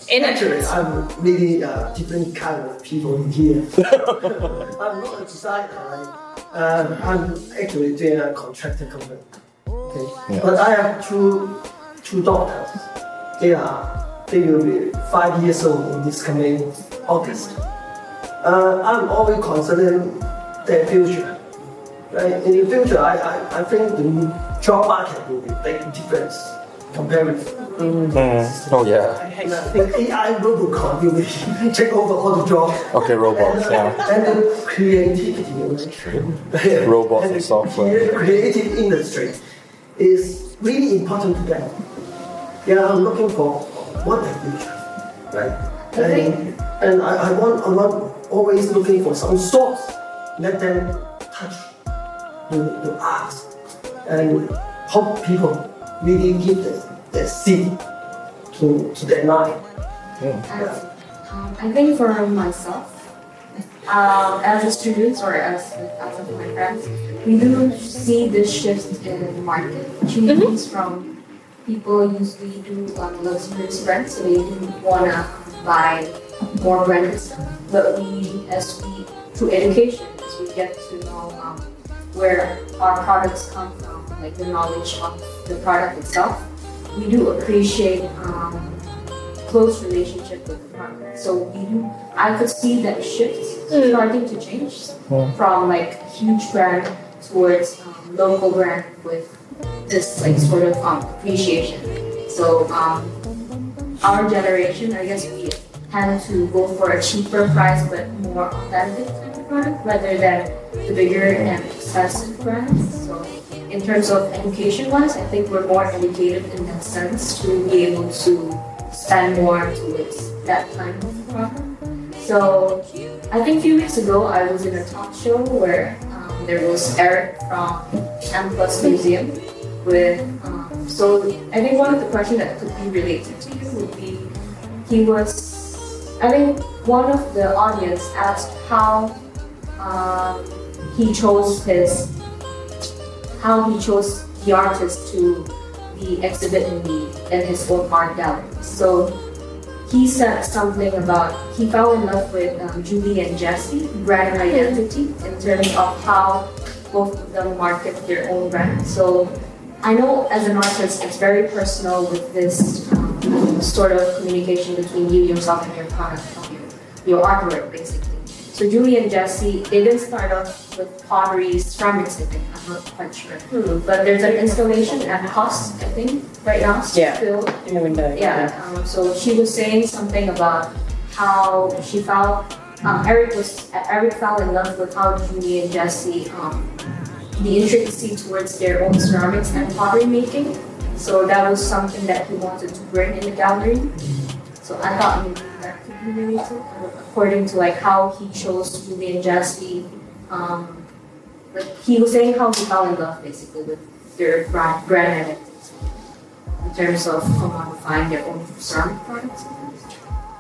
in Actually, it I'm really uh, different kind of people in here. I'm not a designer. Um, I'm actually doing a contractor company. Okay, but I have two two daughters. They are they will be five years old in this coming August. Uh, I'm always considering their future. Right? In the future, I, I, I think the job market will be big difference compared with mm. Mm. Oh yeah. and uh, I think AI Robocop will take over all the jobs. Okay, robots. Uh, yeah. And the creativity, right? Robots and and the software. creative industry is really important to them. They are looking for what the future, right? And, and I, I want I want always looking for some source. Let them touch the, the art and help people really give the, the seed to, to their mind. Um, I think for myself, um, as a student or as as of my friends, we do see this shift in the market changes from people usually do um, luxurious rent, so they do wanna buy more branded stuff. But we, as we through education, as we get to know um, where our products come from, like the knowledge of the product itself, we do appreciate. Um, close relationship with the partner. So we do, I could see that shift starting to change from like huge brand towards um, local brand with this like sort of um, appreciation. So um, our generation, I guess we tend to go for a cheaper price but more authentic kind of product rather than the bigger and expensive brands. So in terms of education wise, I think we're more educated in that sense to be able to spend more towards that kind of product. So I think a few weeks ago I was in a talk show where um, there was Eric from M Plus Museum with um, so I think one of the questions that could be related to you would be he was I think one of the audience asked how um, he chose his how he chose the artist to be exhibit in the in his own art gallery. So he said something about he fell in love with um, Julie and Jesse brand identity in terms of how both of them market their own brand. So I know as an artist, it's very personal with this um, sort of communication between you yourself and your product, your, your artwork, basically. So Julie and Jesse, they didn't start off with pottery ceramics, I think. I'm not quite sure. But there's an installation at COS, I think, right now. Yeah. Still. In the window. Yeah. Um, so she was saying something about how she felt. Um, Eric was Eric fell in love with how Julie and Jesse um, the intricacy towards their own ceramics and pottery making. So that was something that he wanted to bring in the gallery. So I thought maybe that could be related, according to like how he chose Julie and Jesse. Um, like he was saying how he fell in love basically with their brand, brand identity in terms of commodifying their own ceramic products.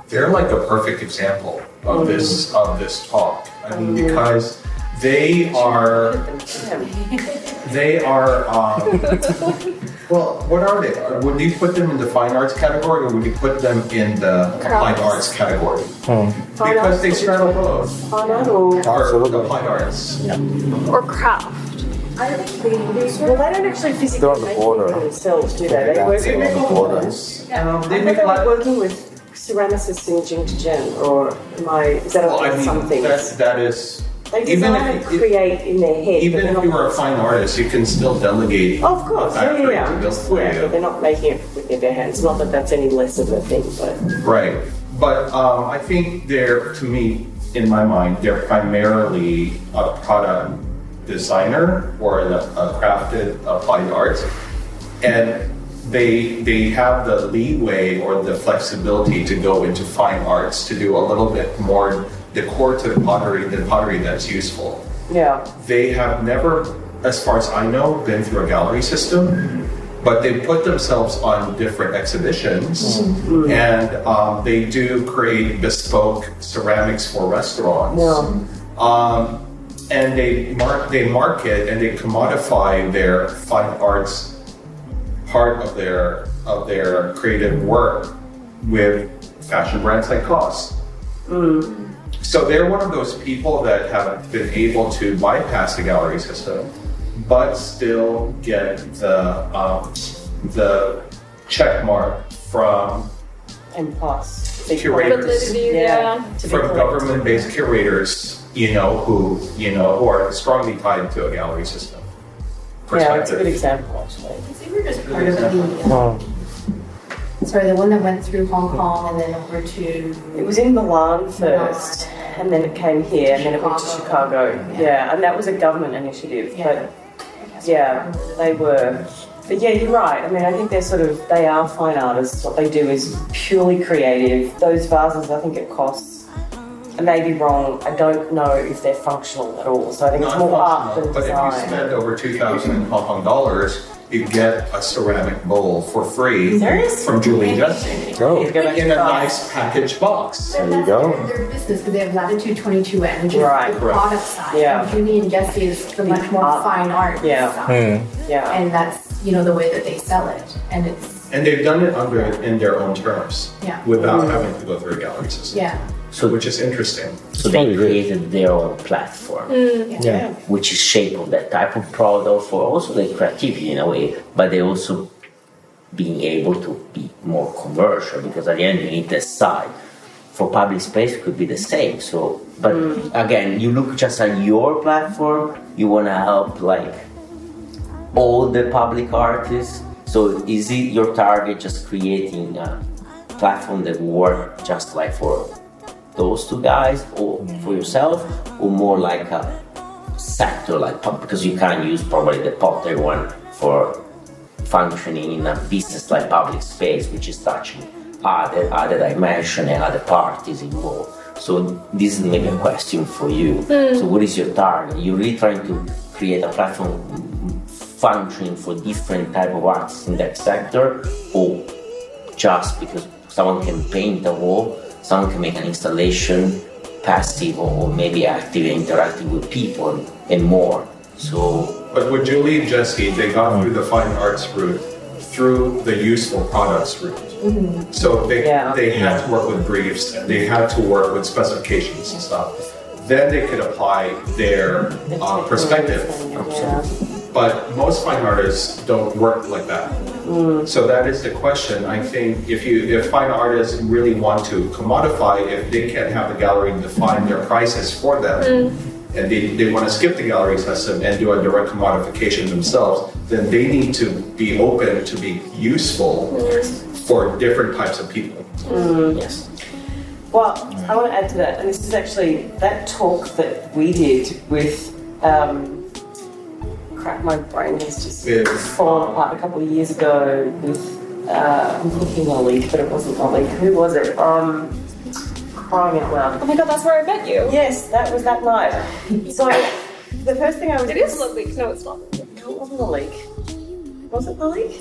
They're like a perfect example of this of this talk. I mean, because they are they are um, well what are they would you put them in the fine arts category or would you put them in the applied arts category because they straddle both Fine art or or applied arts Or craft. I think they, well, they don't actually physically They're on the make border. it themselves, do they? They work They with make on the border. um, they I make think like they're working with ceramicists in Jingdezhen, or am I, is that well, I on mean some things? that, that is They even if it- create in their head. even if you were a fine artist you can still delegate Oh, of course, yeah, yeah, yeah. Just, yeah, you. but they're not making it with their hands. Not that that's any less of a thing, but Right. But um, I think they're, to me, in my mind, they're primarily a product designer or a, a crafted applied arts. And they, they have the leeway or the flexibility to go into fine arts to do a little bit more the pottery, the pottery that's useful. yeah. They have never, as far as I know, been through a gallery system, but they put themselves on different exhibitions, and um, they do create bespoke ceramics for restaurants. Um, and they mark, they market and they commodify their fine arts part of their of their creative work with fashion brands like COS. So they're one of those people that have been able to bypass the gallery system, but still get the um, the check mark from And plus, they Curators. Validity, Yeah. yeah. to from government-based curators, you know, who you know who are strongly tied to a gallery system. Yeah, it's a good example actually. I think we're just part of the, sorry, the one that went through Hong Kong and then over to, It was in Milan first, and then it came here, and then it went to Chicago. Yeah, and that was a government initiative. But yeah, they were. But yeah, you're right. I mean, I think they're sort of they are fine artists. What they do is purely creative. Those vases, I think it costs. I may be wrong. I don't know if they're functional at all. So I think it's more art than But if you spend over two thousand Hong Kong dollars, you get a ceramic bowl for free Seriously? from Julie and Jesse Go. You get in a extra- nice packaged box. There you go. their business, because they have Latitude 22N, which is Right. the Correct. product side. Yeah. And Julie and Jesse is the much more art. fine art Yeah. side. Hmm. Yeah. And that's, you know, the way that they sell it. And it's, And they've done it under in their own terms, Yeah. without having to go through a gallery system. yeah. So, which is interesting. so they created their own platform, mm, Yeah. which is shaped of that type of product for also the creativity in a way, but they also being able to be more commercial because at the end you need the side. For public space, it could be the same. So, but mm. again, you look just at your platform. You want to help like all the public artists. So, is it your target just creating a platform that work just like for those two guys, or for yourself, or more like a sector like pop because you can't use probably the Potter one for functioning in a business like public space, which is touching other other dimension and other parties involved. So this is maybe a question for you. Hmm. So what is your target? You're really trying to create a platform functioning for different type of artists in that sector, or just because someone can paint a wall, someone can make an installation, passive or maybe active, interacting with people and more. So But with Julie and Jesse, they got through the fine arts route through the useful products route. So they, Yeah. they had to work with briefs and they had to work with specifications and stuff. Then they could apply their uh, perspective. But most fine artists don't work like that. Mm. So that is the question. I think if you if fine artists really want to commodify, if they can have the gallery define their prices for them, mm. and they, they want to skip the gallery system and do a direct commodification themselves, then they need to be open to be useful for different types of people. Mm. yes. Well, I want to add to that, and this is actually that talk that we did with. Um, crap, my brain has just With- fallen apart a couple of years ago with. Uh, I'm looking Malik, but it wasn't Malik. Who was it? Um, crying out loud. Oh my god, that's where I met you. Yes, that was that night. So the first thing I was. It is lovely. No, it's not. No, it wasn't Malik. Was it Malik?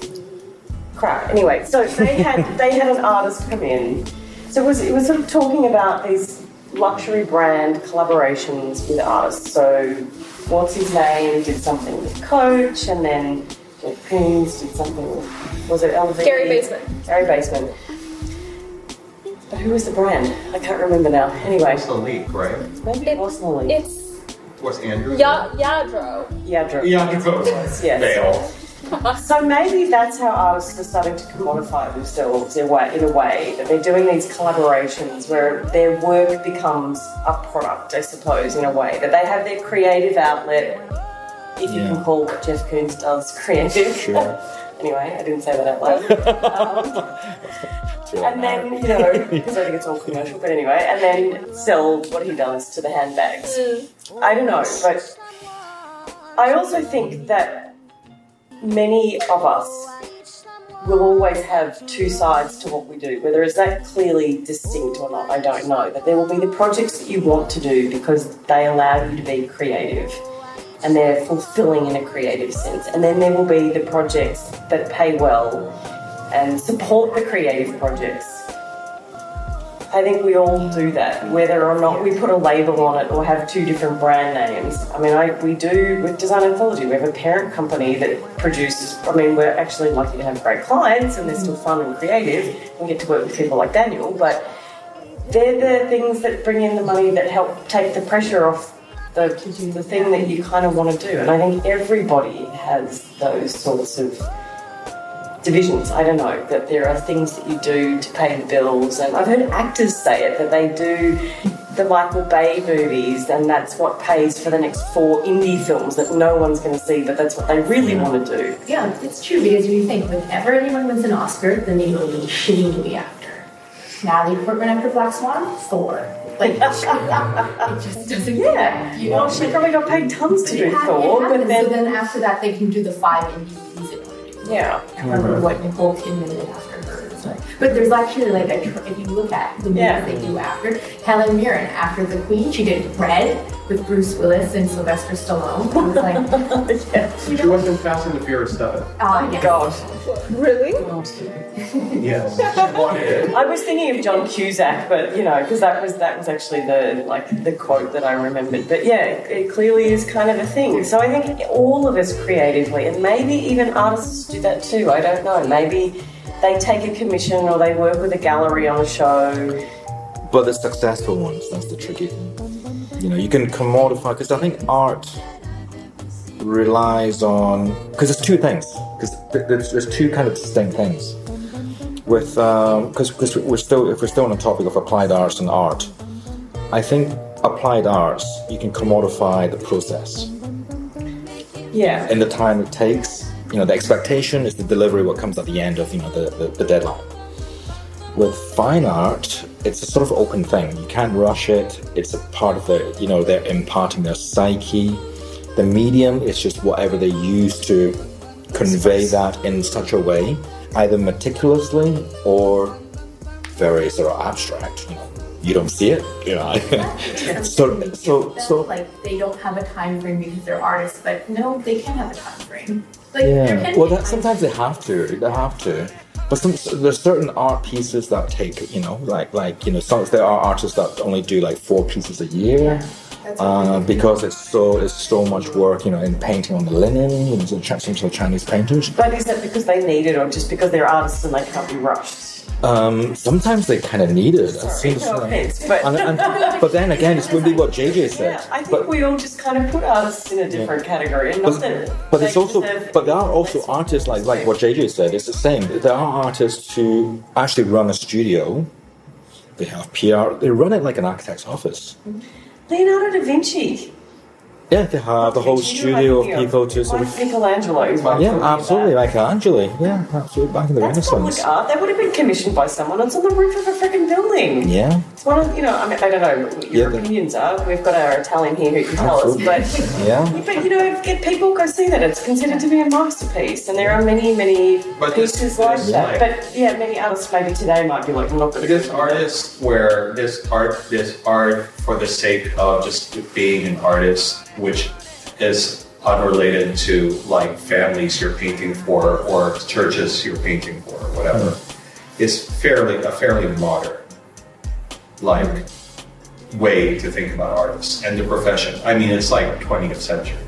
Crap. Anyway, so they had they had an artist come in. So it was it was sort of talking about these luxury brand collaborations with artists. So what's his name did something with Coach, and then Jeff Koons did something with was it LV? Gary Baseman. Gary Baseman. But who was the brand? I can't remember now. Anyway, It's the leak, right? maybe it was Lily. It's Was Andrew? ya- Yadro. Yeah, Drew. Yeah, it was. Yes. Veil. So maybe that's how artists are starting to commodify themselves in a way, in a way that they're doing these collaborations where their work becomes a product, I suppose, in a way that they have their creative outlet, if you Yeah. can call what Jeff Koons does creative. Sure. anyway, I didn't say that out loud. Um, and then, you know, because I think it's all commercial, but anyway, and then sell what he does to the handbags. I don't know, but I also think that many of us will always have two sides to what we do. Whether it's that clearly distinct or not, I don't know. But there will be the projects that you want to do because they allow you to be creative and they're fulfilling in a creative sense. And then there will be the projects that pay well and support the creative projects. I think we all do that, whether or not we put a label on it or have two different brand names. I mean, I, we do with Design Anthology, we have a parent company that produces, I mean, we're actually lucky to have great clients and they're still fun and creative. We get to work with people like Daniel, but they're the things that bring in the money that help take the pressure off the, the thing that you kind of want to do. And I think everybody has those sorts of divisions. I don't know that there are things that you do to pay the bills, and I've heard actors say it that they do the Michael Bay movies, and that's what pays for the next four indie films that no one's going to see, but that's what they really want to do. Yeah, it's true because if you think whenever anyone wins an Oscar, then they go to the shitty movie after. Natalie Portman after Black Swan, Thor. Like it just doesn't. Yeah, you well, know. she probably got paid tons to do hap- Thor, but then so then after that they can do the five indie yeah. I remember what Nicole Kidman did after her. But there's actually like a tr- if you look at the movies Yeah. they do after Helen Mirren after The Queen, she did Red with Bruce Willis and Sylvester Stallone. It was like, yeah. She was in Fast and the Furious 7. Ah, oh, oh yes. God. Really? Yes. She wanted it. I was thinking of John Cusack, but you know, because that was that was actually the like the quote that I remembered. But yeah, it, it clearly is kind of a thing. So I think all of us creatively, and maybe even artists do that too. I don't know. Maybe they take a commission or they work with a gallery on a show. But the successful ones, that's the tricky thing. You know, you can commodify, because I think art relies on, because there's two things, because there's, there's two kind of distinct things. With, um, because because we're still, if we're still on the topic of applied arts and art, I think applied arts, you can commodify the process Yeah. in the time it takes. You know, the expectation is the delivery, what comes at the end of, you know, the, the, the deadline. with fine art, it's a sort of open thing. You can't rush it. It's a part of the, you know, they're imparting their psyche. The medium is just whatever they use to convey that in such a way, either meticulously or very sort of abstract. You know, you don't see it, you know. so, so, so, like they don't have a time frame because they're artists, but no, they can have a time frame. Like, yeah. Well, that sometimes they have to. They have to. But some there's certain art pieces that take, you know, like like you know, some there are artists that only do like four pieces a year. Uh, because it's so it's so much work, you know, in painting on the linen, you know, some sort of Chinese painters. But is it because they need it or just because they're artists and they can't be rushed? Um, sometimes they kind of need it. I've no offense, but- and, and, but then again, it's going to be what JJ said. Yeah, I think but, we all just kind of put artists in a different category, and not that. but it's also but there are also artists like like what JJ said. It's the same. There are artists who actually run a studio. They have PR. They run it like an architect's office. Leonardo da Vinci. Yeah, they have the whole studio of people to sort of. Like Michelangelo is what Yeah, talking about. absolutely, Michelangelo. Yeah, absolutely. Back in the That's Renaissance. public art. That would have been commissioned by someone. It's on the roof of a freaking building. Yeah, It's one of, you know, I mean, I don't know what your Yeah, opinions are. We've got our Italian here who can tell us, but yeah. but you know, get people go see that. It's considered to be a masterpiece, and there are many, many But this- pieces like this, that. But yeah, many artists maybe today might be like, I'm not going But this artist, where this art, this art for the sake of just being an artist, which is unrelated to like families you're painting for or churches you're painting for or whatever, is fairly a fairly modern, like way to think about artists and the profession. I mean, it's like 20th century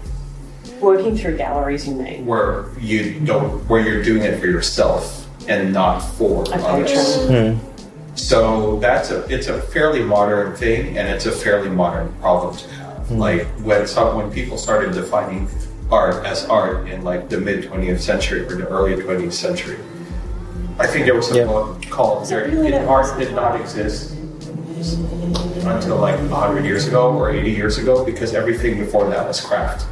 working through galleries. You mean? where you don't where you're doing it for yourself and not for A others. patron. So that's a it's a fairly modern thing, and it's a fairly modern problem to have. Hmm. Like when some, when people started defining art as art in like the mid 20th century or the early 20th century, I think there was a Yeah. book called there, really it, "Art Did Not Exist" until like 100 years ago or 80 years ago because everything before that was craft.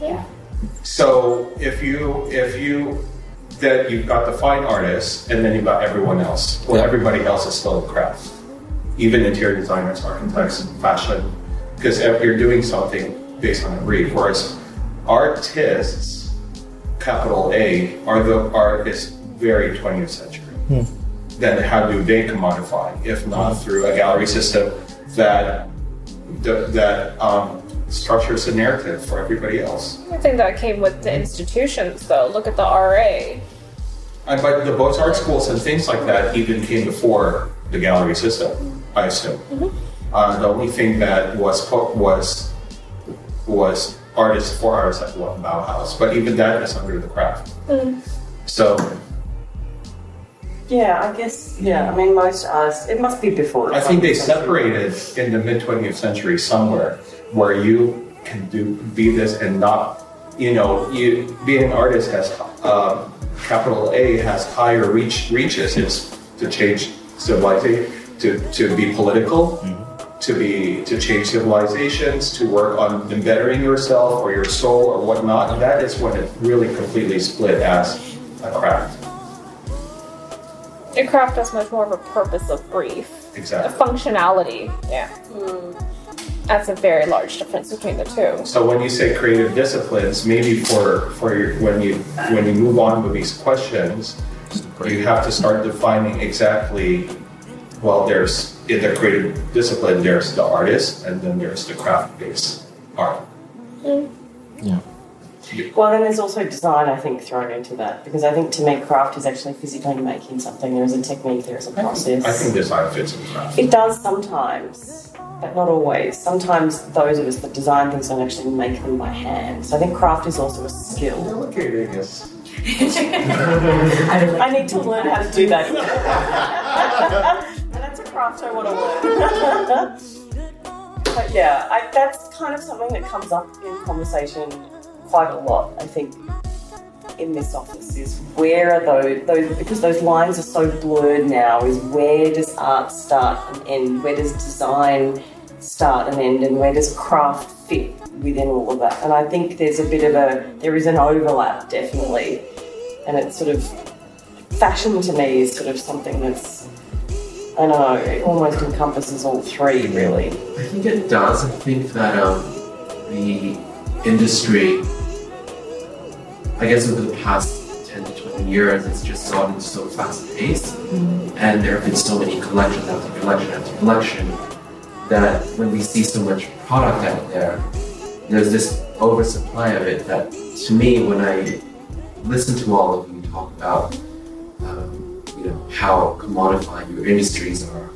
Yeah. So if you if you then you've got the fine artists and then you've got everyone else. Well, Yeah. everybody else is still a craft, even interior designers, architects, fashion, because if you're doing something based on a brief. Whereas artists, capital A, are the artists very 20th century. Then how do they commodify if not through a gallery system that that, that um, structures a narrative for everybody else? I think that came with the institutions, though. Look at the RA. And but the Beaux Art schools and things like that even came before the gallery system, I assume. Uh, the only thing that was put was was artists for artists at what Bauhaus, but even that is under the craft. So Yeah, I guess. Yeah, I mean, most artists. It must be before. the I think they 20th century. separated in the mid 20th century somewhere where you can do be this and not, you know, you being an artist has um, capital A has higher reach reaches is to change civilization, to to be political, mm-hmm. to be to change civilizations, to work on embettering yourself or your soul or whatnot. And that is when it really completely split as a craft. A craft has much more of a purpose of brief. A Exactly. functionality. Yeah. Hmm. That's a very large difference between the two. So when you say creative disciplines, maybe for for your, when you when you move on with these questions, you have to start defining exactly. Well, there's in the creative discipline, there's the artist, and then there's the craft-based art. Mm-hmm. Yeah. Well, then there's also design, I think, thrown into that because I think to make craft is actually physically making something. There is a technique, there is a process. I think design fits in craft. It does sometimes, but not always. Sometimes those of us that design things don't actually make them by hand. So I think craft is also a skill. I need to learn how to do that. and that's a craft I want to learn. but yeah, I, that's kind of something that comes up in conversation quite a lot, I think, in this office is where are those, those because those lines are so blurred now, is where does art start and end? Where does design start and end? And where does craft fit within all of that? And I think there's a bit of a, there is an overlap definitely. And it's sort of, fashion to me is sort of something that's I know it almost encompasses all three, really. I think it does. I think that um, the industry, I guess over the past 10 to 20 years, it's just gotten so fast paced. And there have been so many collections after collection after collection that when we see so much product out there, there's this oversupply of it that to me, when I listen to all of you talk about um, you know, how commodified your industries are,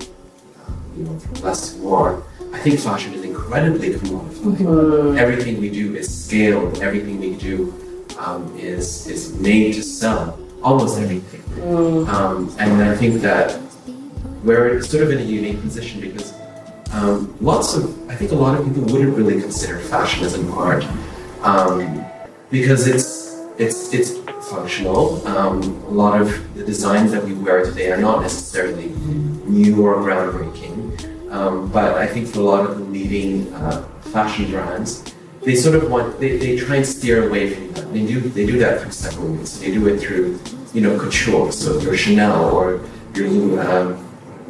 um, you know, from less to more, I think fashion is incredibly commodified. Everything we do is scaled. Everything we do um, is is made to sell. Almost everything. Um, and I think that we're sort of in a unique position because um, lots of I think a lot of people wouldn't really consider fashion as an art um, because it's it's it's functional. Um, a lot of the designs that we wear today are not necessarily new or groundbreaking. Um, but I think for a lot of the leading uh, fashion brands, they sort of want they, they try and steer away from that. They do they do that through several ways. They do it through you know couture, so your Chanel or your um,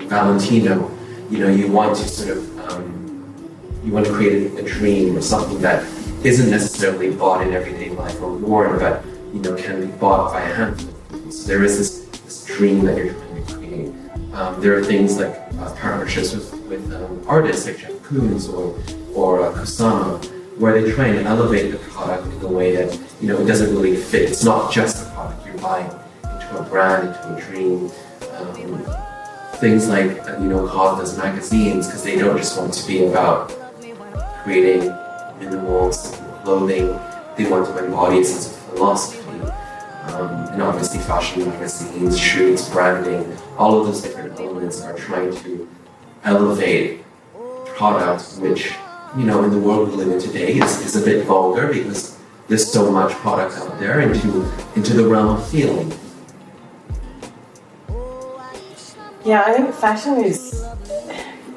Valentino. You know you want to sort of um, you want to create a, a dream or something that isn't necessarily bought in everyday life or worn, but you know can be bought by a handful. So there is this, this dream that you're trying to create. Um, there are things like uh, partnerships with, with um, artists like Jeff Koons or or uh, Kusama, where they try and elevate the product in a way that you know it doesn't really fit. It's not just a product you're buying into a brand, into a dream. Um, things like you know Cosmos magazines because they don't just want to be about creating minimal clothing. They want to embody a sense of philosophy. Um, and obviously fashion magazines, shoots, branding, all of those different elements are trying to elevate product which, you know, in the world we live in today is, is a bit vulgar because there's so much product out there into into the realm of feeling. Yeah, I think fashion is.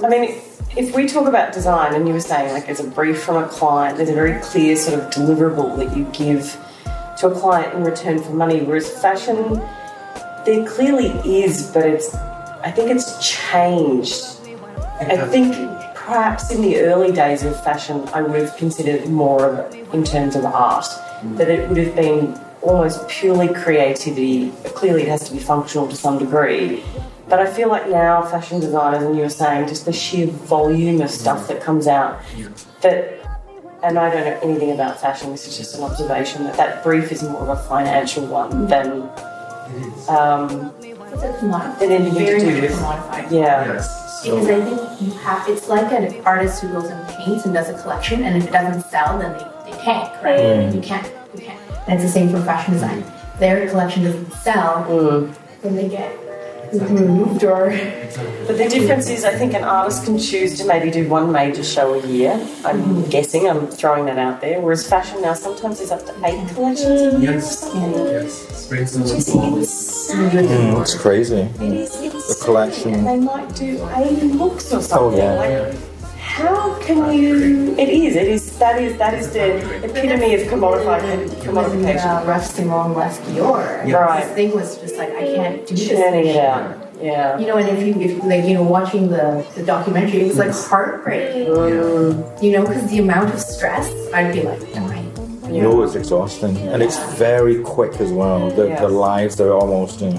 I mean, if we talk about design, and you were saying like there's a brief from a client, there's a very clear sort of deliverable that you give to a client in return for money. Whereas fashion, there clearly is, but it's. I think it's changed. I think perhaps in the early days of fashion, I would have considered more of it in terms of art. Mm. That it would have been almost purely creativity. Clearly, it has to be functional to some degree. But I feel like now, fashion designers, and you were saying, just the sheer volume of stuff that comes out, that, and I don't know anything about fashion, this is just an observation, that that brief is more of a financial one than um, It's a commodity. than anything Very do much with. commodified. Yeah. Yes. Because I think you have, it's like an artist who goes and paints and does a collection, and if it doesn't sell, then they, they tank, right? And you can't, you can't. And it's the same for fashion design. Their collection doesn't sell, Mm. then they get removed or. But the difference is, I think an artist can choose to maybe do one major show a year. I'm guessing, I'm throwing that out there. Whereas fashion now sometimes is up to eight collections a year. yes, Yeah. yes, spring, summer, Which is Mm, it's crazy. It is insane. collection. And they might do 80 looks or something. oh, yeah. Like, how can you? It is. It is. That is. That is the epitome of commodified When commodification. uh, Raf Simons left Dior, Yeah. Right. his thing was just like, I can't do this. Churning it out. Yeah. You know, and if you, if like, you know, watching the, the documentary, it was like heartbreaking. Mm, You know, because the amount of stress, I'd be like, am I? You know it's exhausting, and it's very quick as well. The, Yeah. the lives are almost. in.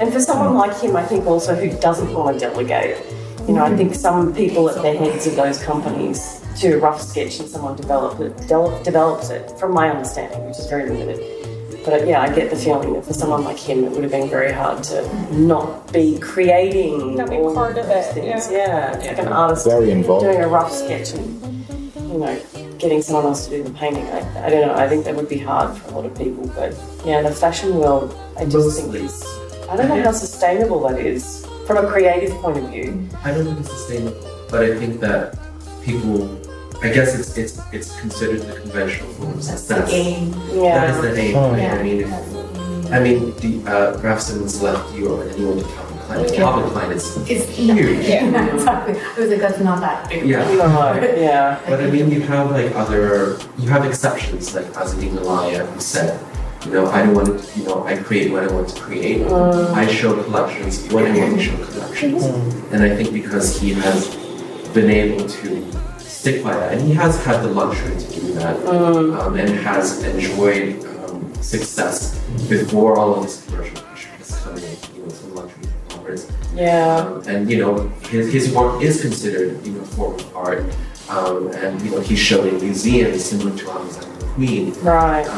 And for someone like him, I think also who doesn't want to delegate. You know, I think some people at the heads of those companies do a rough sketch and someone develop it, de- develops it, from my understanding, which is very limited. But yeah, I get the feeling that for someone like him, it would have been very hard to not be creating Not be all part of those it, things. Yeah, like an artist Very involved. doing a rough sketch and you know getting someone else to do the painting. I, I don't know. I think that would be hard for a lot of people. But yeah, the fashion world, I just think is. I don't know how sustainable that is from a creative point of view. I don't think it's sustainable, but I think that people, I guess it's it's it's considered the conventional form of That's the success. Yeah. is the aim. Oh. Yeah. I mean, if, the game. I mean, the uh, Raf Simons left Dior and then he went to Calvin Klein. Yeah. Calvin Klein is It's huge. Yeah, exactly. I was like, that's not that big. Yeah. No, yeah. But I mean, you have like other, you have exceptions like Azzedine Alaïa who said, You know, I don't want to, you know, I create what I want to create. I show collections when I want to show collections. And I think because he has been able to stick by that, and he has had the luxury to do that, um, and has enjoyed um, success before all of this commercial pressure has come in, you know, some luxury conglomerates. Yeah. Um, and you know, his, his work is considered, you know, a form of art. Um, and you know, he's shown in museums similar to Alexander McQueen. Right.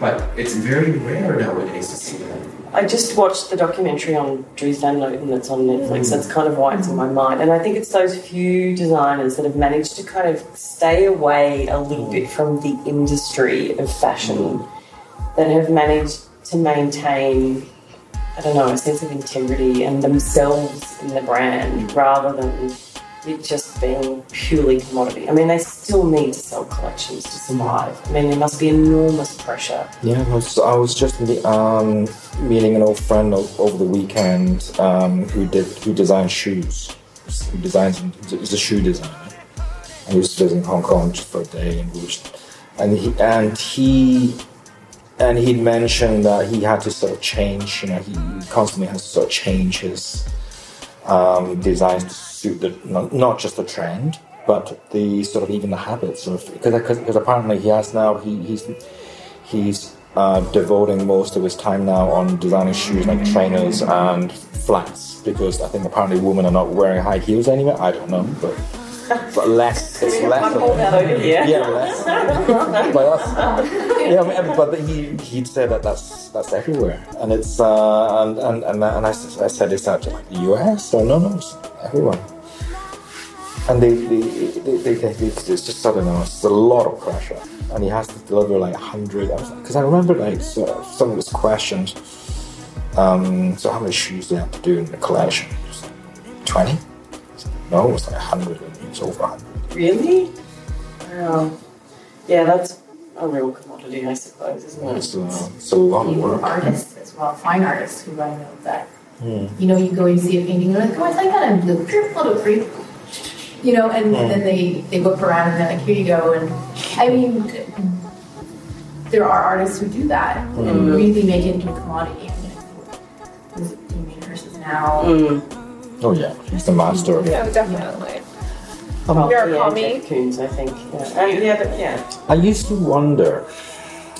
But it's very rare nowadays to see that. I just watched the documentary on Dries Van Noten that's on Netflix. Mm. That's kind of why it's in my mind. And I think it's those few designers that have managed to kind of stay away a little mm. bit from the industry of fashion mm. that have managed to maintain, I don't know, a sense of integrity and themselves in the brand rather than it just being purely commodity. I mean, they still need to sell collections to survive. I mean, there must be enormous pressure. Yeah, I was, I was just um, meeting an old friend over the weekend um, who did who designed shoes. Who designs he's a shoe designer, and he was visiting Hong Kong just for a day, and we and he and he and he mentioned that he had to sort of change. You know, he constantly has to sort of change his um, designs suit the not, not just the trend, but the sort of even the habits of because because apparently he has now he, he's he's uh, devoting most of his time now on designing shoes like trainers and flats because I think apparently women are not wearing high heels anymore. I don't know, but, but less it's less. Of- that yeah, less. but that's, yeah, I mean, but he he'd said that that's that's everywhere, and it's uh, and and and, and I, I said is that like the US or no no it's everywhere, and they they, they, they, they, they it's just I don't know it's a lot of pressure, and he has to deliver like a hundred because I remember like of some of his questions. Um, so how many shoes do you have to do in the collection? Twenty? No, it was like a hundred. It's over a hundred. Really? Wow. Yeah, that's a real commodity, I suppose, isn't it? It's, uh, it's a lot of work. artists as well, fine artists who I know that. Hmm. You know, you go and see a painting, and you're like, oh, I like that in blue, pure photo free. You know, and hmm. then they, they whip around and they're like, here you go. And I mean, there are artists who do that and hmm. really make it into a commodity. And was it Damien Hirst is now. Oh yeah, he's the master Yeah, it. No, definitely. Well, You're a yeah, commie. Jeff I think. Yeah, and yeah, but, yeah. I used to wonder.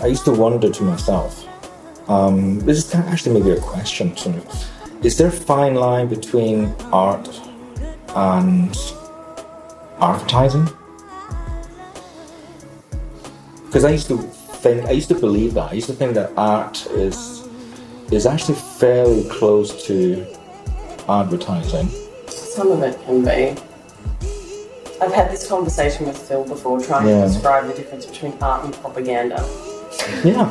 I used to wonder to myself. Um, this is kind of actually maybe a question. Sort of, is there a fine line between art and advertising? Because I used to think, I used to believe that. I used to think that art is is actually fairly close to advertising. Some of it can be. I've had this conversation with Phil before, trying Yeah. to describe the difference between art and propaganda. Yeah.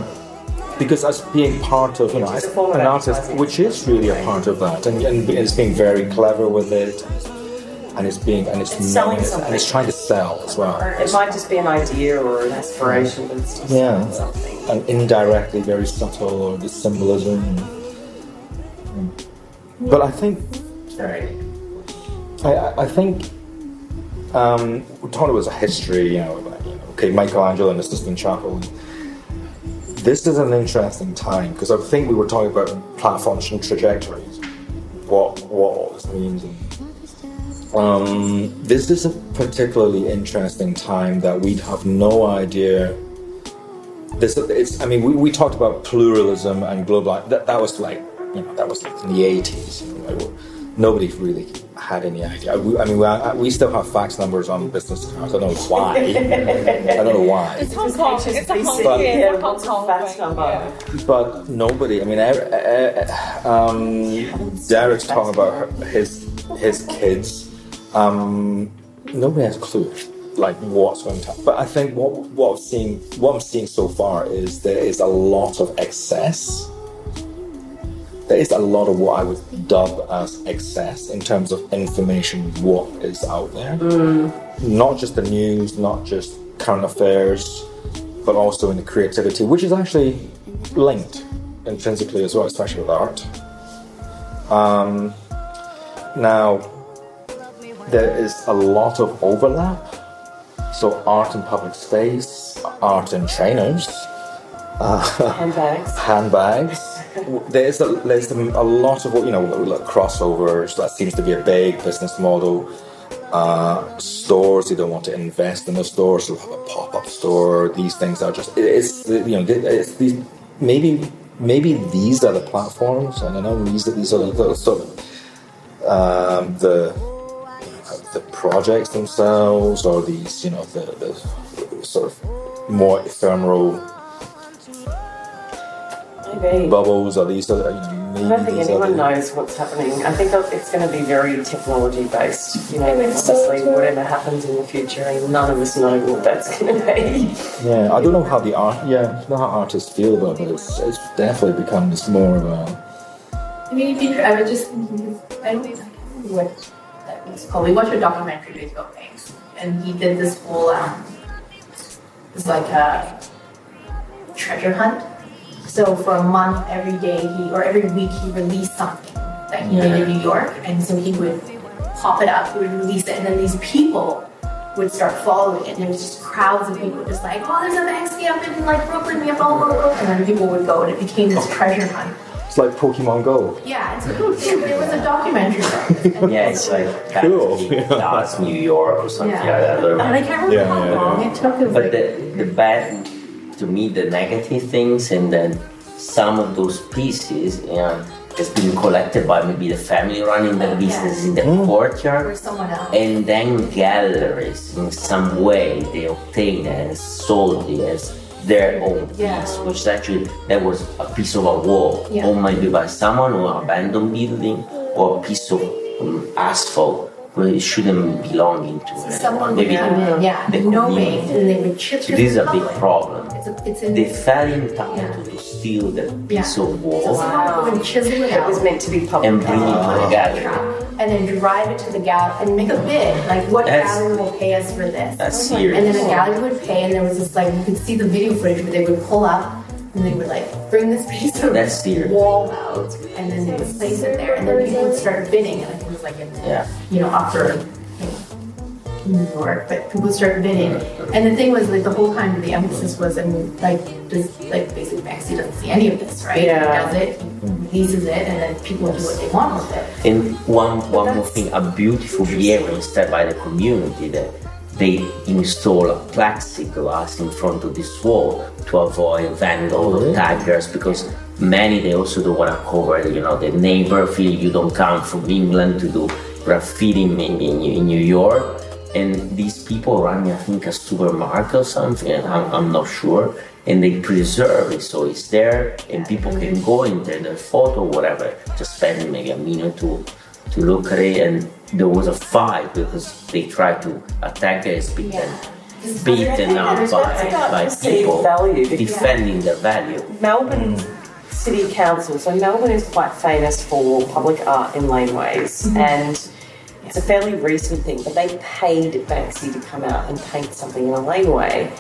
Because as being part of, you know, Which is as a an artist, which is really a part of that, and, and it's being very clever with it, and it's being, and it's, It's selling it, something. and it's trying to sell as well. Or it might just be an idea or an aspiration, but it's still Yeah. something. And indirectly very subtle, or the symbolism. Mm. But I think, Sorry. I, I- think, um, we talked about a history, you know, like, you know, okay, Michelangelo and the Sistine Chapel. This is an interesting time because I think we were talking about platforms and trajectories, what what all this means. And, um, this is a particularly interesting time that we'd have no idea. This it's I mean we, we talked about pluralism and global that, that was like you know that was like in the eighties. Like, nobody really had any idea. We, I mean we, we still have fax numbers on business cards. I don't know why. I don't know why. It's Hong Kong. It's a Hong But- Kong. Yeah, Yeah, Hong Kong fax number? Yeah. But nobody. I mean, er- er- um, Derek's talking about her, his his kids. Um, nobody has a clue, like what's going to. happen. But I think what what I've seen, what I'm seeing so far is there is a lot of excess. There is a lot of what I would dub as excess in terms of information. What is out there? Not just the news, not just current affairs, but also in the creativity, which is actually linked intrinsically as well, especially with art. Um, now, there is a lot of overlap. So, art in public space, art in trainers, handbags. handbags. There's a, there's a lot of you know crossovers. That seems to be a big business model. Uh, stores they don't want to invest in the stores. They'll have a pop up store. These things are just it's you know it's these maybe maybe these are the platforms. I don't know these are these are the sort of um, the the projects themselves or these you know the, the sort of more ephemeral Maybe. bubbles or these are maybe I don't think anyone knows what's happening. I think it's going to be very technology based. You know, I think so, obviously, whatever happens in the future, and none of us know what that's going to be. Yeah, I don't know how the art. Yeah, I don't know how artists feel about it, but it's, it's definitely become this more of a. I mean, if you, I was just thinking, I don't think I can't remember what that was called. We watched a documentary days ago, Banksy, and he did this whole, um, it's like a treasure hunt. So for a month, every day he or every week he released something that he did in New York, and so he would pop it up, he would release it, and then these people would start following it, and there was just crowds of people just like, oh, there's a Banksy up in like Brooklyn, we have all over, and then people would go, and it became this treasure hunt. It's like Pokemon Go. Yeah, it's a cool thing. There was a documentary it. Yeah, it's like Cool. that's New York or something Yeah. like that. And I can't remember Yeah, how yeah, long yeah. it took. It was But like, the, the bad, to me, the negative things, and then some of those pieces yeah, has been collected by maybe the family running the business in the for courtyard, someone else. and then galleries in some way they obtain it and sold it as their own piece, Yeah. which actually that was a piece of a wall, Yeah. owned maybe by someone or an abandoned building or a piece of um, asphalt where it shouldn't belong into it. someone would maybe come yeah, the knowing, community. and they would chip So this is a big problem. It's, a, it's in They fell in time Yeah. to steal the Yeah. piece of So wall someone would chisel it It was meant to be public. and bring it to the put it in a gallery. And then drive it to the gallery and make a bid. Like, what That's- gallery will pay us for this? That's oh serious. And then serious. the gallery would pay, and there was this like, you could see the video footage where they would pull up and they would like bring this piece of That's serious. wall out, and then they would place it there, and then people would start bidding. And I think it was like in Yeah. you know, after you know, New York, but people started bidding. And the thing was, like, the whole time the emphasis was, I mean, like, does, like, basically Banksy doesn't see any of this, right? Yeah. He does it, he releases it, and then people do what they want with it. And one one more thing, a beautiful behavior instead by the community that they install a plexiglass in front of this wall to avoid vandals or oh, tigers because many they also don't want to cover you know the neighbor feel you don't come from England to do graffiti in, in, in New York. And these people running I think a supermarket or something I'm, I'm not sure. And they preserve it so it's there and people can go in there their photo whatever. Just spend maybe a minute to to look at it. And there was a fight because they tried to attack it it's been beaten up by, by people value, defending their value. Melbourne City Council. So Melbourne is quite famous for public art in laneways, mm-hmm. and it's a fairly recent thing. But they paid Banksy to come out and paint something in a laneway.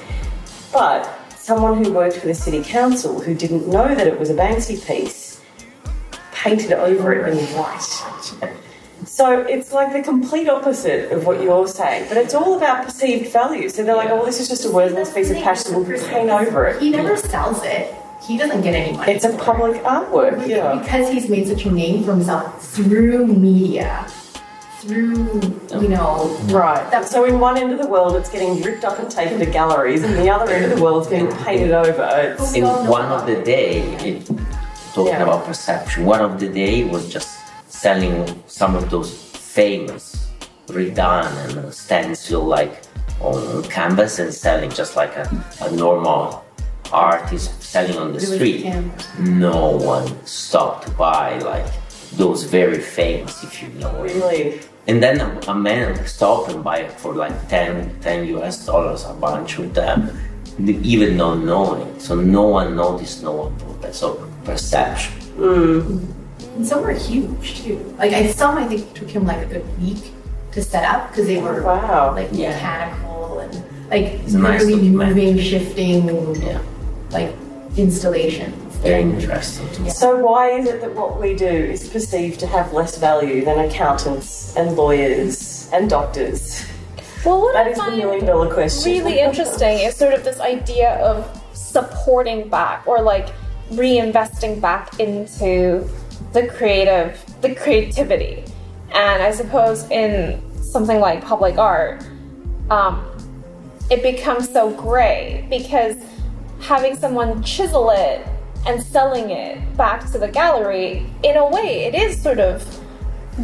But someone who worked for the city council who didn't know that it was a Banksy piece painted over it in white. So it's like the complete opposite of what you're saying, but it's all about perceived value. So they're like, "Oh, this is just a worthless piece of cash, so we'll paint over it." He never sells it. He doesn't get any money. It's a public artwork, yeah. Because he's made such a name for himself through media, through, you oh. know, Right. That- so in one end of the world, it's getting ripped up and taken to galleries, and the other end of the world, it's getting painted over. It's, oh in one of the day it, talking Yeah. about perception one of the day was just selling some of those famous redone and stencil like on canvas and selling just like a, a normal artist selling on the street no one stopped to buy like those very famous if you know it. really. And then a, a man stopped and buy for like 10, 10 US dollars a bunch of them, even not knowing. So no one noticed, no one bought that. So perception. Mm. And some were huge too. Like I some I think took him like a good week to set up because they were Wow. like Yeah. mechanical and like It's a nice literally documentary. moving, shifting, Yeah, like installations. very interesting. So why is it that what we do is perceived to have less value than accountants and lawyers and doctors? Well, what That I is the million dollar question. really interesting is sort of this idea of supporting back or like reinvesting back into the creative, the creativity. And I suppose in something like public art, um, it becomes so gray because having someone chisel it and selling it back to the gallery, in a way, it is sort of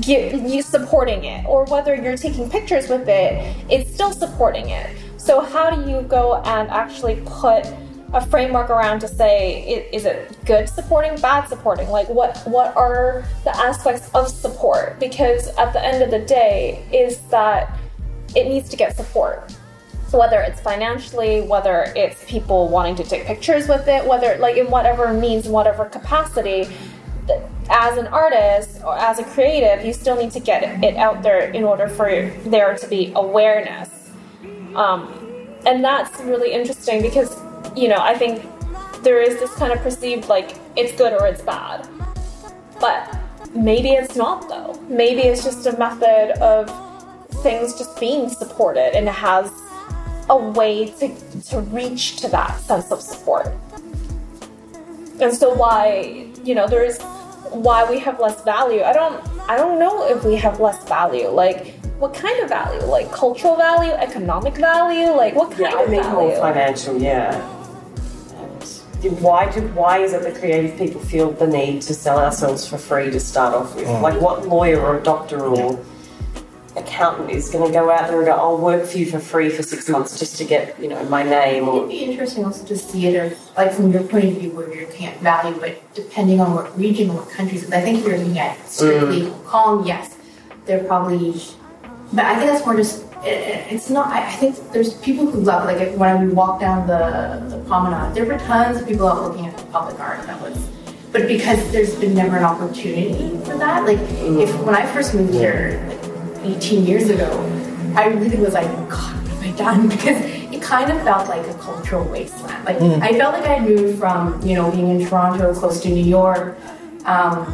you, supporting it, or whether you're taking pictures with it, it's still supporting it. So, how do you go and actually put a framework around to say is it good supporting bad supporting? Like what what are the aspects of support? Because at the end of the day is that it needs to get support whether it's financially whether it's people wanting to take pictures with it whether like in whatever means whatever capacity as an artist or as a creative you still need to get it out there in order for there to be awareness um, and that's really interesting because you know, I think there is this kind of perceived like it's good or it's bad. But maybe it's not though. Maybe it's just a method of things just being supported and it has a way to, to reach to that sense of support. And so why, you know, there's why we have less value. I don't I don't know if we have less value. Like what kind of value? Like cultural value, economic value? Like what kind yeah, of I value? more financial, yeah why do why is it that creative people feel the need to sell ourselves for free to start off with? Mm. Like what lawyer or doctor or accountant is going to go out there and go, I'll work for you for free for six months just to get, you know, my name. Or... It'd be interesting also to see it as, like from your point of view where you can't value it depending on what region or what countries. I think if you're looking at strictly mm. Kong, yes, they're probably, but I think that's more just it's not. I think there's people who love like when we walk down the, the promenade, there were tons of people out looking at the public art. That was, but because there's been never an opportunity for that. Like if when I first moved here, like 18 years ago, I really was like, God, what have I done? Because it kind of felt like a cultural wasteland. Like mm. I felt like I moved from you know being in Toronto, close to New York, um,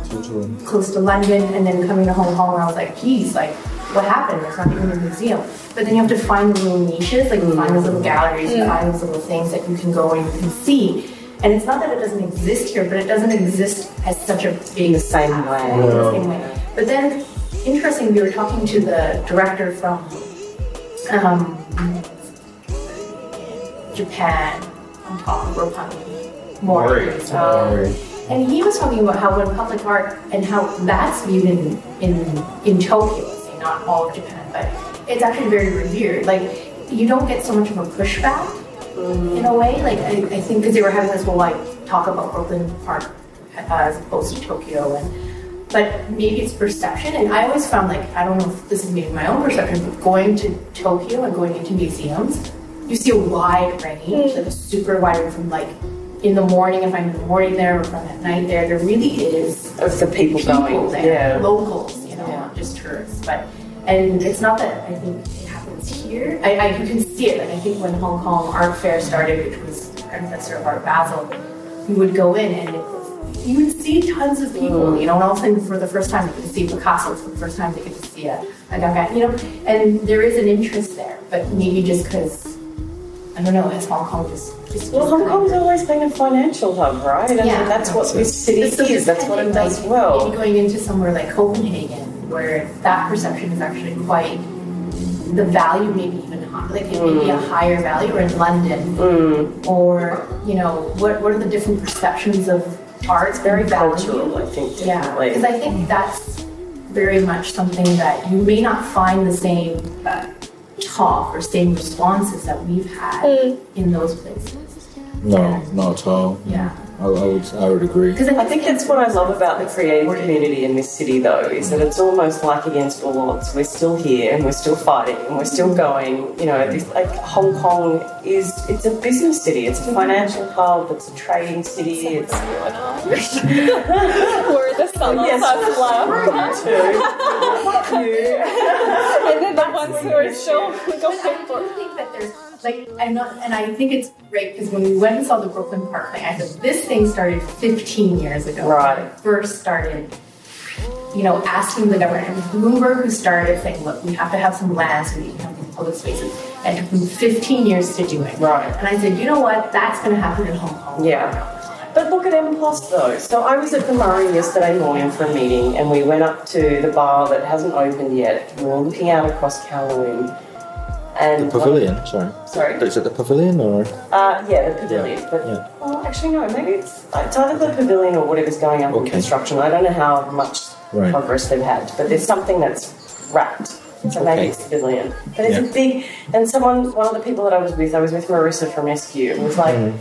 close to London, and then coming to Hong Kong, and I was like, geez, like what happened? There's not even a museum. But then you have to find the little niches, like you find those little galleries, you find those little things that you can go and you can see. And it's not that it doesn't exist here, but it doesn't exist as such a big the same way. The same way. But then, interesting, we were talking to the director from um, Japan on top of Roppongi. Mori. Um, and he was talking about how when public art and how that's viewed in in in Tokyo, not all of Japan, but it's actually very revered. Like, you don't get so much of a pushback mm. in a way. Like, I, I think because they were having this whole like talk about Brooklyn Park uh, as opposed to Tokyo, and but maybe it's perception. And I always found like I don't know if this is maybe my own perception, but going to Tokyo and going into museums, you see a wide range, mm. like a super wide range from like in the morning if I'm in the morning there or from at night there. There really is of the people, people going there, yeah. locals you know, yeah. not just tourists. But and it's not that I think it happens here. I, I you can see it. Like I think when Hong Kong Art Fair started, which was Professor of Art Basel, you would go in and it was, you would see tons of people. You know, and all of a sudden for the first time you could see Picasso. For the first time they get to see a, a Gauguin. You know, and there is an interest there, but maybe just because I don't know, has Hong Kong just well, Hong Kong's always been a financial hub, right? And yeah. that's what this city is. That's what it does like, well. Maybe going into somewhere like Copenhagen, where that perception is actually quite the value, maybe even high, like it may be a mm. higher value, or in London, mm. or you know, what what are the different perceptions of art? It's very cultural, I think. Yeah, because I think that's very much something that you may not find the same. Uh, talk or same responses that we've had mm. in those places. No, not at all. Yeah. I, I, would, I would agree. Because I think that's what I love about the creative community in this city, though, is that it's almost like against all odds. We're still here and we're still fighting and we're still going. You know, this, like Hong Kong is it's a business city. It's a mm-hmm. financial hub. It's a trading city. It's we're the summer yes, left. and then the ones who are still going for. I think that there's like I'm not, and I think it's great because when we went and saw the Brooklyn Park thing, I said this thing started 15 years ago. Right. first started, you know, asking the government. It was Bloomberg who started saying, look, we have to have some land so we can have these public spaces. And it took them 15 years to do it. Right. And I said, you know what? That's going to happen in Hong Kong. Yeah. But look at M Plus though. So I was at the Murray yesterday morning for a meeting, and we went up to the bar that hasn't opened yet. We were looking out across Kowloon, and The pavilion, sorry. Sorry? Is it the pavilion or? Uh, yeah, the pavilion. But Yeah. well, actually, no. Maybe it's it's either the pavilion or whatever's going up in Okay. construction. I don't know how much Right. progress they've had, but there's something that's wrapped. So maybe Okay. it's the pavilion. But it's Yeah. a big. And someone, one of the people that I was with, I was with Marissa from SQ, and was like, Mm.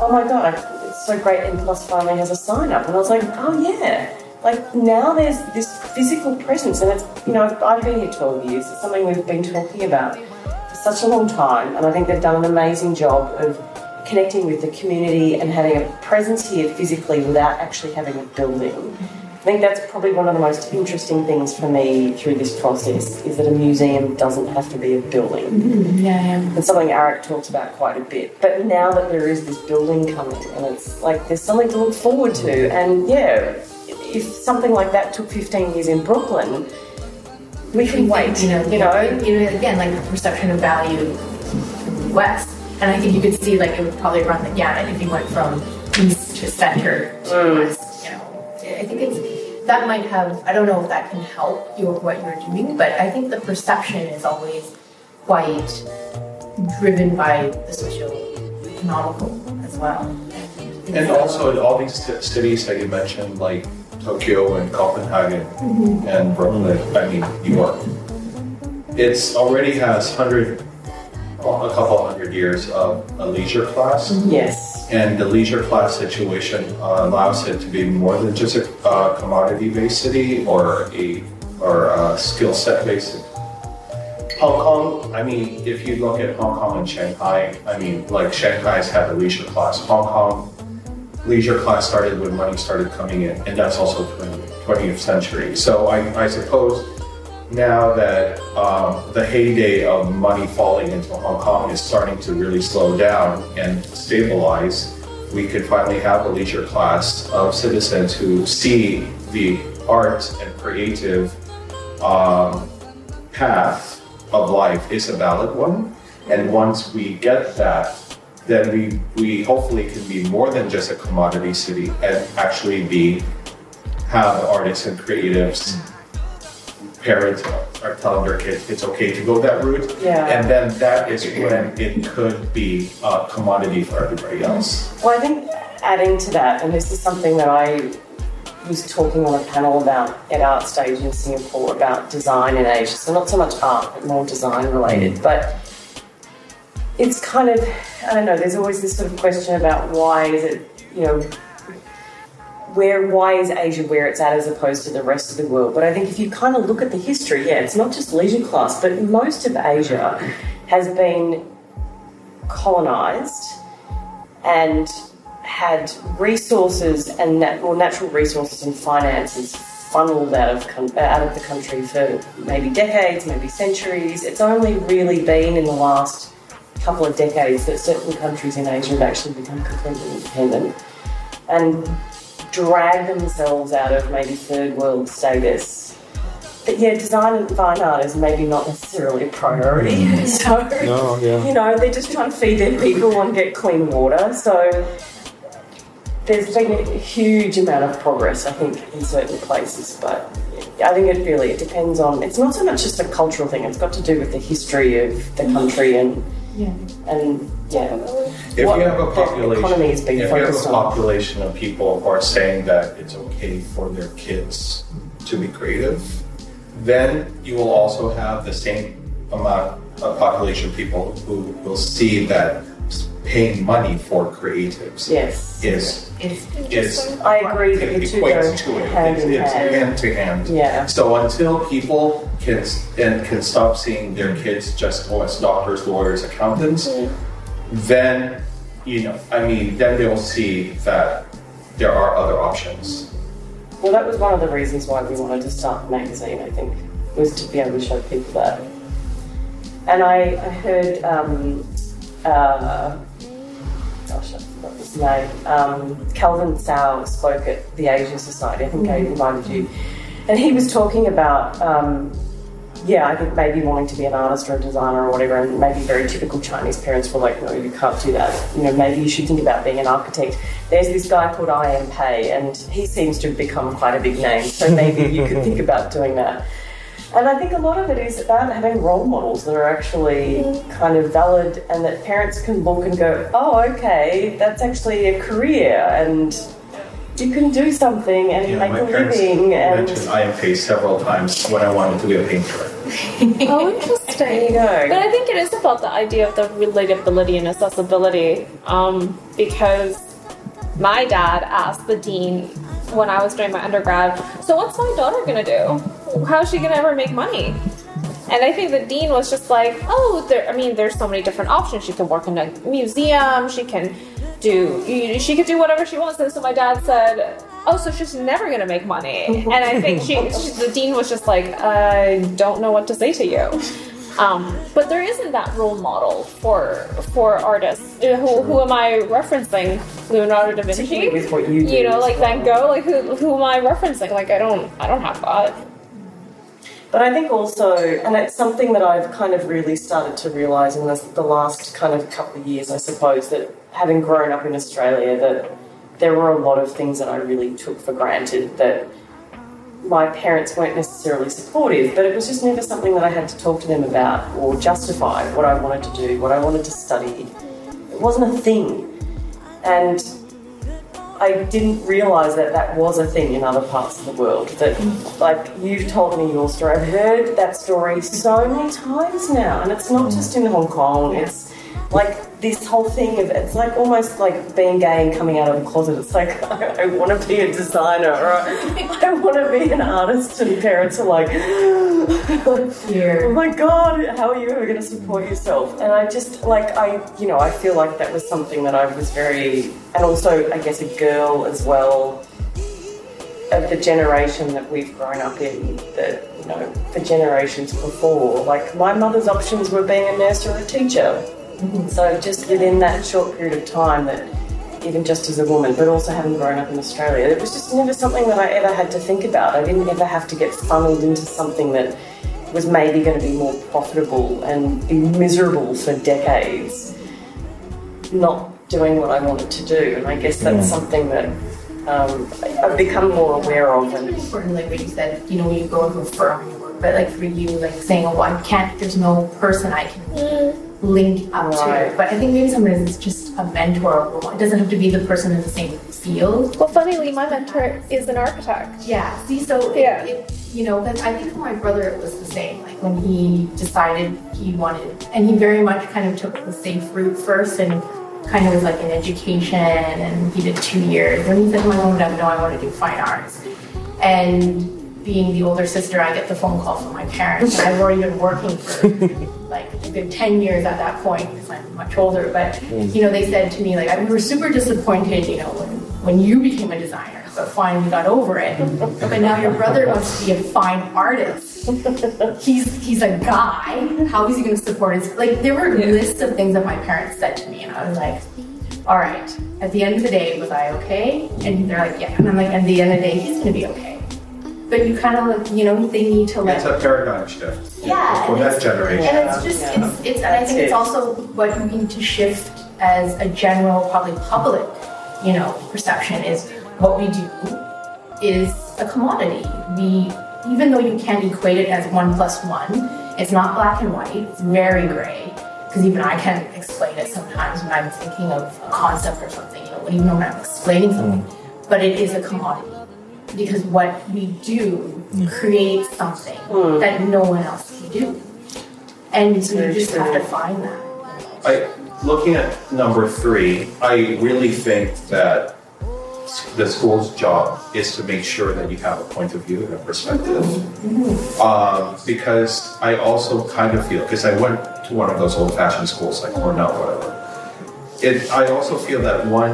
"Oh my god, it's so great! M Plus finally has a sign up." And I was like, "Oh yeah." Like now there's this physical presence, and it's you know I've been here 12 years. It's something we've been talking about such a long time, and I think they've done an amazing job of connecting with the community and having a presence here physically without actually having a building. I think that's probably one of the most interesting things for me through this process is that a museum doesn't have to be a building. Mm-hmm. Yeah, yeah. And something Eric talks about quite a bit. But now that there is this building coming, and it's like there's something to look forward to, and yeah, if something like that took 15 years in Brooklyn, we can wait. You know, you know, you know, again, like the perception of value in the West. And I think you could see, like, it would probably run the gamut if you went from east to center to west. Mm. You know, I think it's that might have. I don't know if that can help you with what you're doing, but I think the perception is always quite driven by the socio-economical as well. And also, in all these ci- cities that you mentioned, like Tokyo and Copenhagen Mhm. and Brooklyn, I mean, New York, it's already has hundred, a couple hundred years of a leisure class. Yes. And the leisure class situation uh, allows it to be more than just a uh, commodity-based city or a or a skill set-based. Hong Kong, I mean, if you look at Hong Kong and Shanghai, I mean, like Shanghai's had a leisure class. Hong Kong leisure class started when money started coming in, and that's also 20, 20th century. So I, I suppose now that um, the heyday of money falling into Hong Kong is starting to really slow down and stabilize, we could finally have a leisure class of citizens who see the art and creative um, path of life is a valid one. And once we get that, then we, we hopefully can be more than just a commodity city and actually be have artists and creatives parents are telling their kids it's okay to go that route. Yeah. And then that is when it could be a commodity for everybody else. Well, I think adding to that, and this is something that I was talking on a panel about at Art Stage in Singapore about design in Asia. So not so much art, but more design related. Mm. But it's kind of, I don't know, there's always this sort of question about why is it, you know, where why is Asia where it's at as opposed to the rest of the world? But I think if you kind of look at the history, yeah, it's not just leisure class, but most of Asia has been colonized and had resources and nat- well, natural resources and finances funneled out of con- out of the country for maybe decades, maybe centuries. It's only really been in the last couple of decades that certain countries in Asia have actually become completely independent and drag themselves out of maybe third world status. But yeah, design and fine art is maybe not necessarily a priority. Mm. so No, yeah. you know, they're just trying to feed their people and get clean water. So there's been a huge amount of progress, I think, in certain places. But I think it really it depends on. It's not so much just a cultural thing. It's got to do with the history of the country and Yeah. and yeah. If what you have a population, economy is being if you have a focused on. population of people who are saying that it's okay for their kids to be creative, then you will also have the same amount of population of people who will see that paying money for Yes. creatives is It's is I agree that the it two equates to it. hand It's, in it's hand. hand to hand. Yeah. So until people can and can stop seeing their kids just oh, as doctors, lawyers, accountants, then you know, I mean, then they will see that there are other options. Well, that was one of the reasons why we wanted to start the magazine, I think, was to be able to show people that. And I, I heard, um, uh, gosh, I forgot his name, um, Calvin Tsao spoke at the Asian Society, I think I invited you, and he was talking about um, yeah, I think maybe wanting to be an artist or a designer or whatever, and maybe very typical Chinese parents were like, no, you can't do that. You know, maybe you should think about being an architect. There's this guy called I. M. Pei, and he seems to have become quite a big name, so maybe you could think about doing that. And I think a lot of it is about having role models that are actually kind of valid and that parents can look and go, oh, okay, that's actually a career and you can do something and Yeah, make my a parents living. And mentioned I. M. Pei several times when I wanted to be a painter. oh, interesting. there you go. But I think it is about the idea of the relatability and accessibility, um, because my dad asked the dean when I was doing my undergrad, "So what's my daughter gonna do? How's she gonna ever make money?" And I think the dean was just like, "Oh, there. I mean, there's so many different options. She can work in a museum. She can do. you- She could do whatever she wants." And so my dad said. Oh, so she's never gonna make money, and I think she, she, the dean was just like, I don't know what to say to you. Um, but there isn't that role model for for artists. Uh, Who, who am I referencing? Leonardo da Vinci. With what you do You know, like Van. Gogh. Like who who am I referencing? Like I don't I don't have that. But I think also, and it's something that I've kind of really started to realise in the, the last kind of couple of years, I suppose, that having grown up in Australia, that there were a lot of things that I really took for granted that my parents weren't necessarily supportive, but it was just never something that I had to talk to them about or justify what I wanted to do, what I wanted to study. It wasn't a thing. And I didn't realise that that was a thing in other parts of the world. That, like, you've told me your story. I've heard that story so many times now, and it's not just in Hong Kong. It's like this whole thing of it's like almost like being gay and coming out of the closet. It's like I, I want to be a designer, or I, I want to be an artist, and parents are like, oh my god, how are you ever going to support yourself? And I just like I, you know, I feel like that was something that I was very, and also I guess a girl as well of the generation that we've grown up in, that you know, for generations before. Like my mother's options were being a nurse or a teacher. So just within that short period of time that even just as a woman, but also having grown up in Australia, it was just never something that I ever had to think about. I didn't ever have to get funneled into something that was maybe going to be more profitable and be miserable for decades, not doing what I wanted to do. And I guess that's something that um, I- I've become more aware of. And important, like what you said, you know, when you go into a firm and you work, but like for you, like saying, oh, I can't, there's no person I can link up Right. to. But I think maybe sometimes it's just a mentor. or It doesn't have to be the person in the same field. Well, funnily, my mentor is an architect. Yeah. See, so Yeah. it, you know, but I think for my brother it was the same. Like when he decided he wanted, and he very much kind of took the safe route first, and kind of was like in education, and he did two years. And he said to my mom and dad, "No, I want to do fine arts." And being the older sister, I get the phone call from my parents, and I've already been working for like a good 10 years at that point because I'm much older. But, mm. you know, they said to me, like, we were super disappointed, you know, when, when you became a designer, but fine, we got over it. But now your brother wants to be a fine artist. He's, he's a guy. How is he going to support his, like, there were lists of things that my parents said to me, and I was like, all right, at the end of the day, was I okay? And they're like, yeah. And I'm like, at the end of the day, he's going to be okay. But you kind of like, you know, they need to like It's a paradigm shift yeah, for and that it's- generation. And it's just it's it's and I think it's also what we need to shift as a general probably public, you know, perception is what we do is a commodity. We even though you can't equate it as one plus one, it's not black and white, it's very gray. Because even I can't explain it sometimes when I'm thinking of a concept or something, you know, even when I'm explaining something. Mm. But it is a commodity because what we do mm. creates something mm. that no one else can do. And so you just have to find that. I, looking at number three, I really think that the school's job is to make sure that you have a point of view and a perspective. Mm-hmm. Mm-hmm. Um, because I also kind of feel, because I went to one of those old-fashioned schools like Cornell, whatever. It, I also feel that one,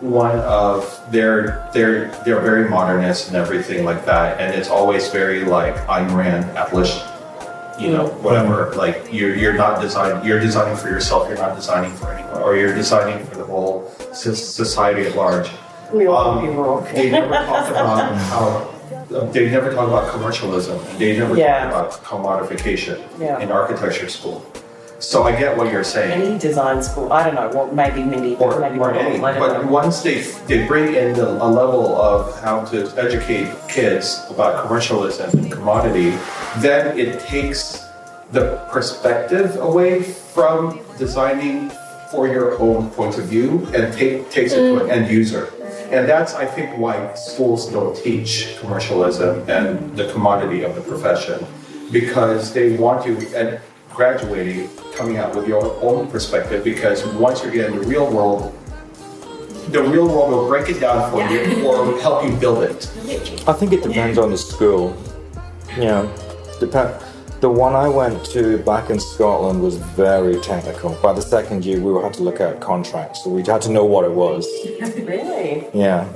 one of they're they're they're very modernist and everything like that, and it's always very like Ayn Rand, Atlas, you know, whatever. Like you're you're not designing, you're designing for yourself. You're not designing for anyone, or you're designing for the whole so- society at large. we all Um, be wrong. They never talk about how they never talk about commercialism. They never Yeah. talk about commodification Yeah. in architecture school. So I get what you're saying. Any design school, I don't know, well, maybe Mindy, or, maybe or any. But know. once they they bring in the, a level of how to educate kids about commercialism and commodity, then it takes the perspective away from designing for your own point of view and take, takes it to an mm. end user. And that's, I think, why schools don't teach commercialism and the commodity of the profession, because they want you, and graduating, coming out with your own perspective, because once you get in the real world, the real world will break it down for you or help you build it. I think it depends on the school. Yeah, depend. The one I went to back in Scotland was very technical. By the second year, we had to look at contracts, so we had to know what it was. Really? Yeah.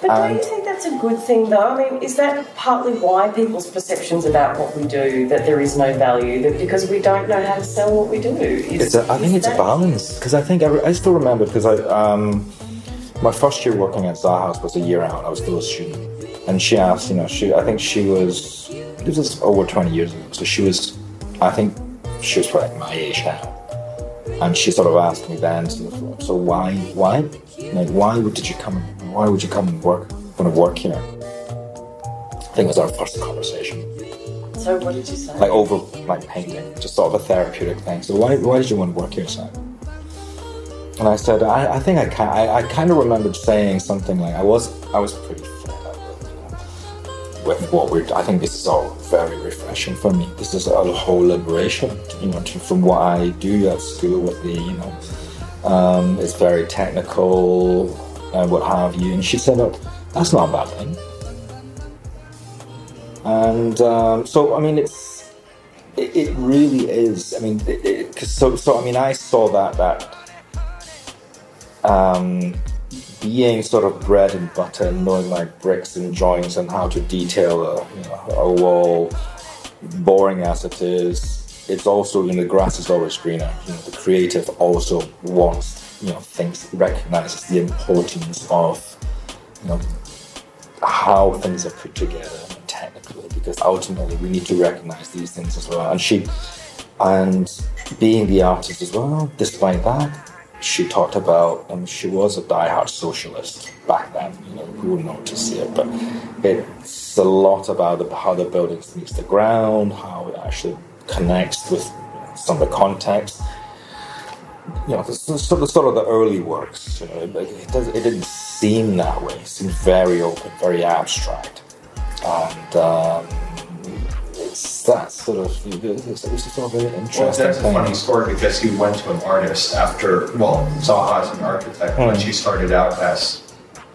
But don't And- you think that's a good thing, though? I mean, is that partly why people's perceptions about what we do, that there is no value, that because we don't know how to sell what we do? Is, It's a, I think is it's a balance because I think I, I still remember because I um, my first year working at Zaha's was a year out. I was still a student, and she asked, you know, she I think she was this was over twenty years ago, so she was, I think she was probably my age now, and she sort of asked me then, so why why like why would did you come why would you come and work want to work here? I think it was our first conversation So what did you say? like over like painting, just sort of a therapeutic thing. So why why did you want to work here, Sam? And I said, I, I think I, ki- I I kind of remembered saying something like I was I was pretty fed up with, you know, with what we're. I think this is all very refreshing for me. This is a whole liberation, you know, to, from what I do at school with the you know. Um, it's very technical and what have you. And she said, oh, that's not a bad thing. And um, so, I mean, it's it, it really is. I mean, it, it, 'cause so so. I mean, I saw that that um, being sort of bread and butter, knowing like bricks and joints and how to detail a you know, a wall, boring as it is. It's also you know the grass is always greener. You know, the creative also wants you know things recognizes the importance of you know how things are put together technically because ultimately we need to recognize these things as well and she and being the artist as well despite that she talked about and she was a diehard socialist back then you know know to see it but it's a lot about the, how the buildings meets the ground how it actually connects with some of the context you know, sort of the early works. You know, it, it, does, it didn't seem that way. It seemed very open, very abstract, and um, it's that sort of it's, it's sort of an interesting Well, that's a funny story because he went to an artist after, well, Zaha is an architect, but Mm. she started out as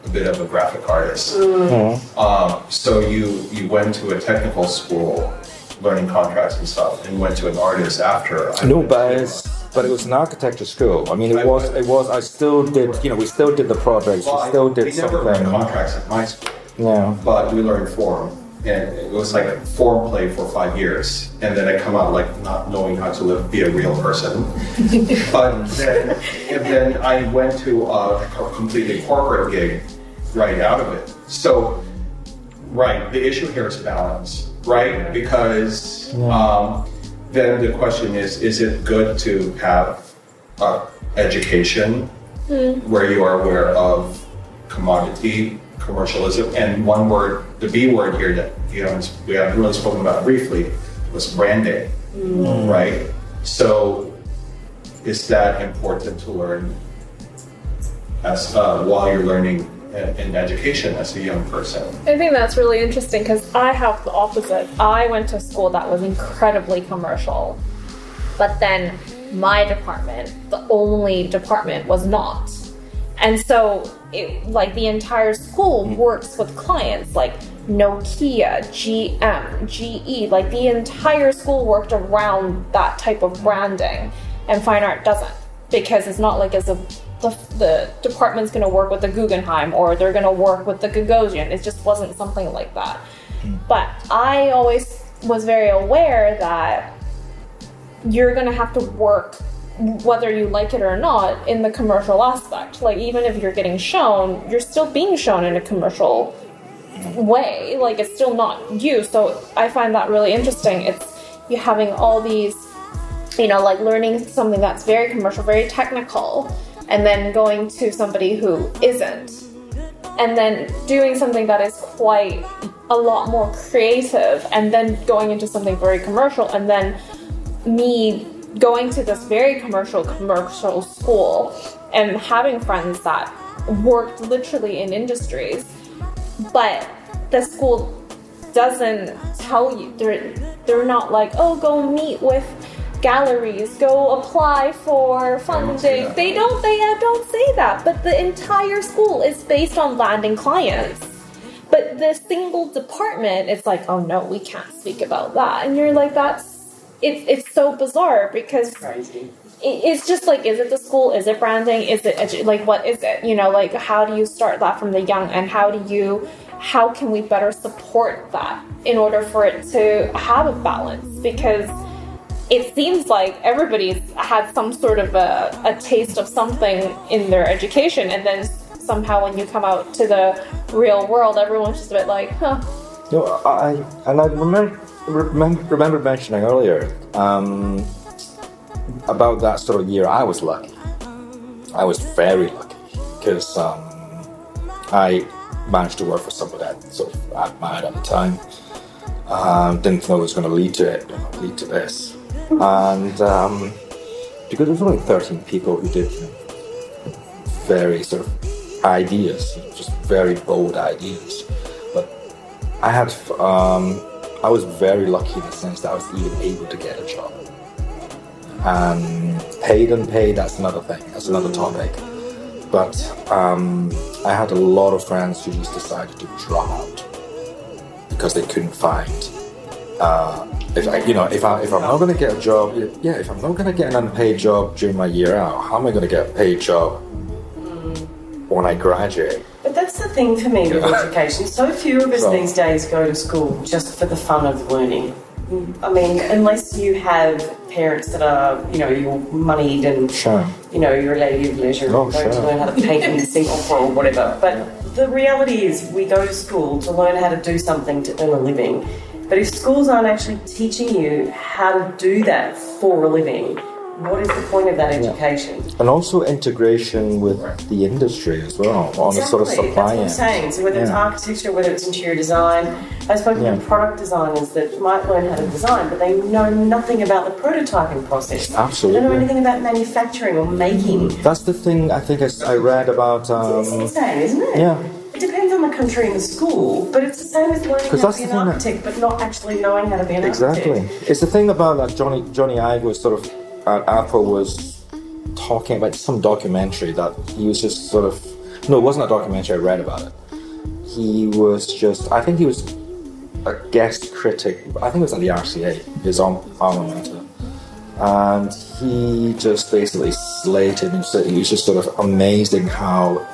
a bit of a graphic artist. Mhm. Um, so you you went to a technical school, learning contracts and stuff, and went to an artist after. I No, but but it was an architecture school. I mean, it was it was. I still did. You know, we still did the projects. Well, we I- still we did never contracts at my school, Yeah. but we learned form. And it was like a form play for five years, and then I come out like not knowing how to live, be a real person. but then, and then I went to a, a completely corporate gig right out of it. So, right, the issue here is balance, right? Because um, then the question is: Is it good to have uh, education where you are aware of commodity commercialism? And one word, the B word here that you know we haven't really spoken about briefly was branding, right? So, is that important to learn as uh, while you're learning in, education as a young person? I think that's really interesting because I have the opposite. I went to school that was incredibly commercial, but then my department, the only department, was not. And so, it, like, the entire school mm. works with clients like Nokia, GM, GE. Like, the entire school worked around that type of branding, and fine art doesn't because it's not like as a the, the department's going to work with the Guggenheim or they're going to work with the Gagosian. It just wasn't something like that. Hmm. But I always was very aware that you're going to have to work whether you like it or not in the commercial aspect. Like even if you're getting shown, you're still being shown in a commercial way. Like it's still not you. So I find that really interesting. It's you having all these, you know, like learning something that's very commercial, very technical, and then going to somebody who isn't. And then doing something that is quite a lot more creative, and then going into something very commercial, and then me going to this very commercial commercial school and having friends that worked literally in industries but the school doesn't tell you they're they're not like oh go meet with galleries go apply for funding. they don't they uh, don't say that but the entire school is based on landing clients. But the single department it's like oh no we can't speak about that. And you're like that's it's it's so bizarre because Crazy. it's just like is it the school? Is it branding? Is it edu- like what is it? You know like how do you start that from the young? And how do you how can we better support that in order for it to have a balance? Because it seems like everybody's had some sort of a, a taste of something in their education and then somehow when you come out to the real world everyone's just a bit like huh know, I I- and I remember remember, mentioning earlier um, about that sort of year. I was lucky. I was very lucky because um, I managed to work for somebody that sort of admired at the time. Um, didn't know it was going to lead to it, lead to this, and um, because there's only thirteen people who did very sort of ideas, just very bold ideas, but I had, um, I was very lucky in the sense that I was even able to get a job. And paid and paid, that's another thing, that's another topic. But um, I had a lot of friends who just decided to drop out because they couldn't find. Uh, if I, you know, if I if I'm not going to get a job, yeah, if I'm not going to get an unpaid job during my year out, how am I going to get a paid job when I graduate? But that's the thing for me with education. So few of us So- these days go to school just for the fun of learning. I mean, unless you have parents that are, you know, you're moneyed and, Sure. you know, you're a lady of leisure, Oh, going to learn how to paint in Singapore or whatever. But the reality is, we go to school to learn how to do something to earn a living. But if schools aren't actually teaching you how to do that for a living, what is the point of that education? And also integration with the industry as well, on the sort of Exactly, supply That's what I'm saying. So whether it's architecture, whether it's interior design, I've spoken Yeah. to product designers that might learn how to design, but they know nothing about the prototyping process. Absolutely. They don't know anything about manufacturing or making. That's the thing I think I, read about. It's Um, insane, isn't it? yeah. The country and the school, but it's the same as learning how to be an thing that- architect, but not actually knowing how to be an Exactly. architect. It's the thing about like Jony Jony Ive was sort of at Apple was talking about some documentary that he was just sort of no, it wasn't a documentary. I read about it. He was just I think he was a guest critic. I think it was at the RCA, his alma mater, and he just basically slated and said he was just sort of amazing how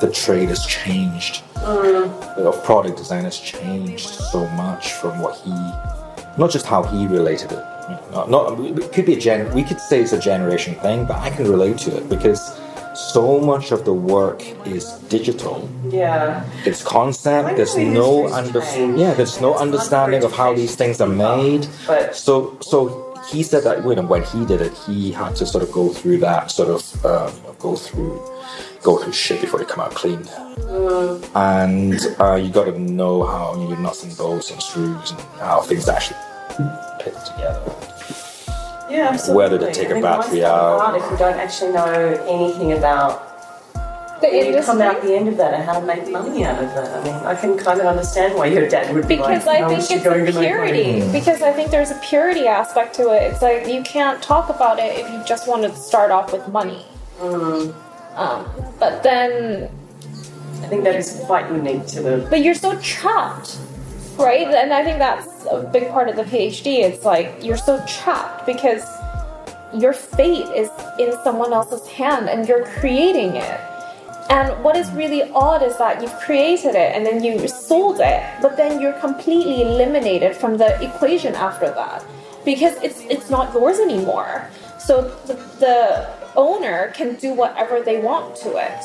the trade has changed of product design has changed so much from what he, not just how he related it. Not, not it could be a gen. We could say it's a generation thing, but I can relate to it because so much of the work is digital. Yeah. It's concept. There's no under, yeah. There's no It's understanding of how these things are made. But So so he said that when when he did it, he had to sort of go through that sort of um, go through go through shit before they come out clean. And uh, you got to know how your nuts and bolts and screws and how things actually fit together. Yeah, absolutely. Whether to take a I think battery out. hard if you don't actually know anything about the when you come out the end of that and how to make money out of that. I mean, I can kind of understand why your dad would be because like, I think it's a to make money." purity. Because I think there's a purity aspect to it. It's like you can't talk about it if you just want to start off with money. Um, but then, I think that is quite unique to the. but you're so trapped, right? And I think that's a big part of the PhD. It's like you're so trapped because your fate is in someone else's hand and you're creating it. And what is really odd is that you've created it and then you sold it, but then you're completely eliminated from the equation after that because it's it's not yours anymore. So the, the owner can do whatever they want to it.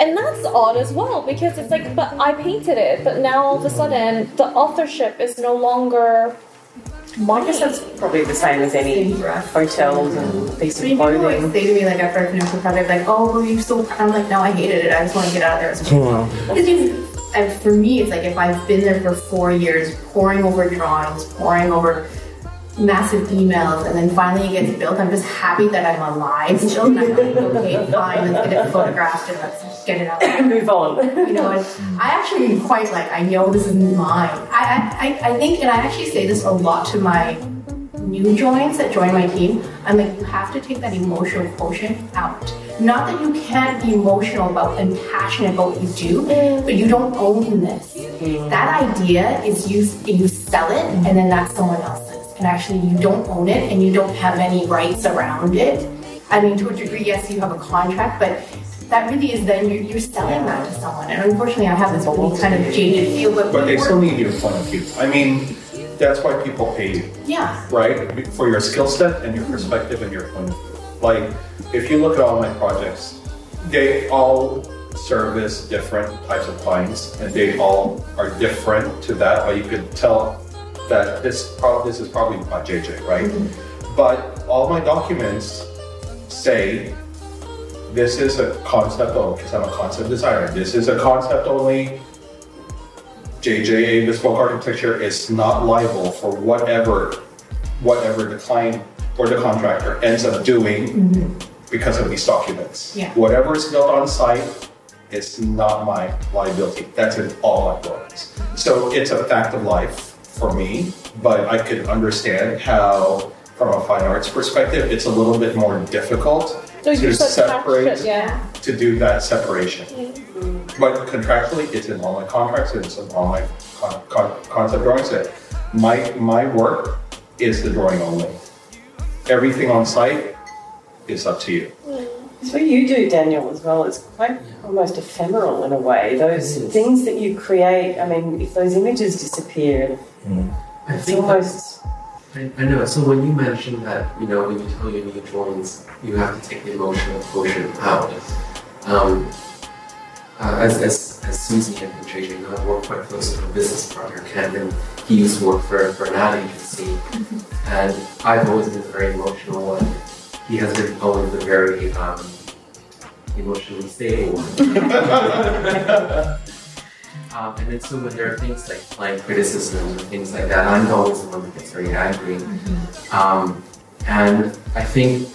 And that's odd as well because it's like, but I painted it, but now all of a sudden the authorship is no longer. I guess that's probably the same as any hotels and piece of People clothing. like say to me like after I finish the project, like, "Oh, were you so?" I'm like, "No, I hated it. I just want to get out of there." as soon as possible." Because you, and for me, it's like if I've been there for four years, pouring over drawings, pouring over massive emails, and then finally it gets built, I'm just happy that I'm alive still. And I'm like, okay, fine, let's get it photographed and let's get it out. there. Move on. You know, and I actually quite like. I know this is mine. I, I, I- think, and I actually say this a lot to my new joins that join my team. I'm like, you have to take that emotional quotient out. Not that you can't be emotional about and passionate about what you do, mm. but you don't own this. Mm. That idea is you you sell it, and then that's someone else's. And actually, you don't own it, and you don't have any rights around it. I mean, to a degree, yes, you have a contract, but that really is then you're, you're selling that to someone. And unfortunately, I have this really kind of jaded feel, but, But they still need your point of view. I mean, that's why people pay you, yeah. right? For your skill set and your perspective and your point of view. Like, if you look at all my projects, they all service different types of clients, and they all are different to that. Or you could tell that this pro- this is probably by JJ, right? Mm-hmm. But all my documents say this is a concept only because I'm a concept designer. This is a concept only. JJA Bespoke Architecture is not liable for whatever whatever the client or the contractor ends up doing mm-hmm. because of these documents. Yeah. Whatever is built on site is not my liability. That's in all my drawings. So it's a fact of life for me, but I could understand how, from a fine arts perspective, it's a little bit more difficult So to separate yeah. to do that separation. But contractually, it's in all my contracts, it's in all my con- con- concept drawings. That my my work is the drawing only. Everything on site is up to you. It's what you do, Daniel, as well. It's quite almost ephemeral in a way. Those things that you create, I mean, if those images disappear, I it's think almost. I, I know. So when you mentioned that, you know, when you tell your new drawings, you have to take the emotional quotient out. Um, uh, as, as, as Susie and JJ, I work quite closely with a business partner, Ken, and he used to work for, for an ad agency. And I've always been a very emotional, and he has been always a very um, emotionally stable one. Um, and then so when there are things like client criticism and things like that, I'm always the one that gets very angry. Um, and I think,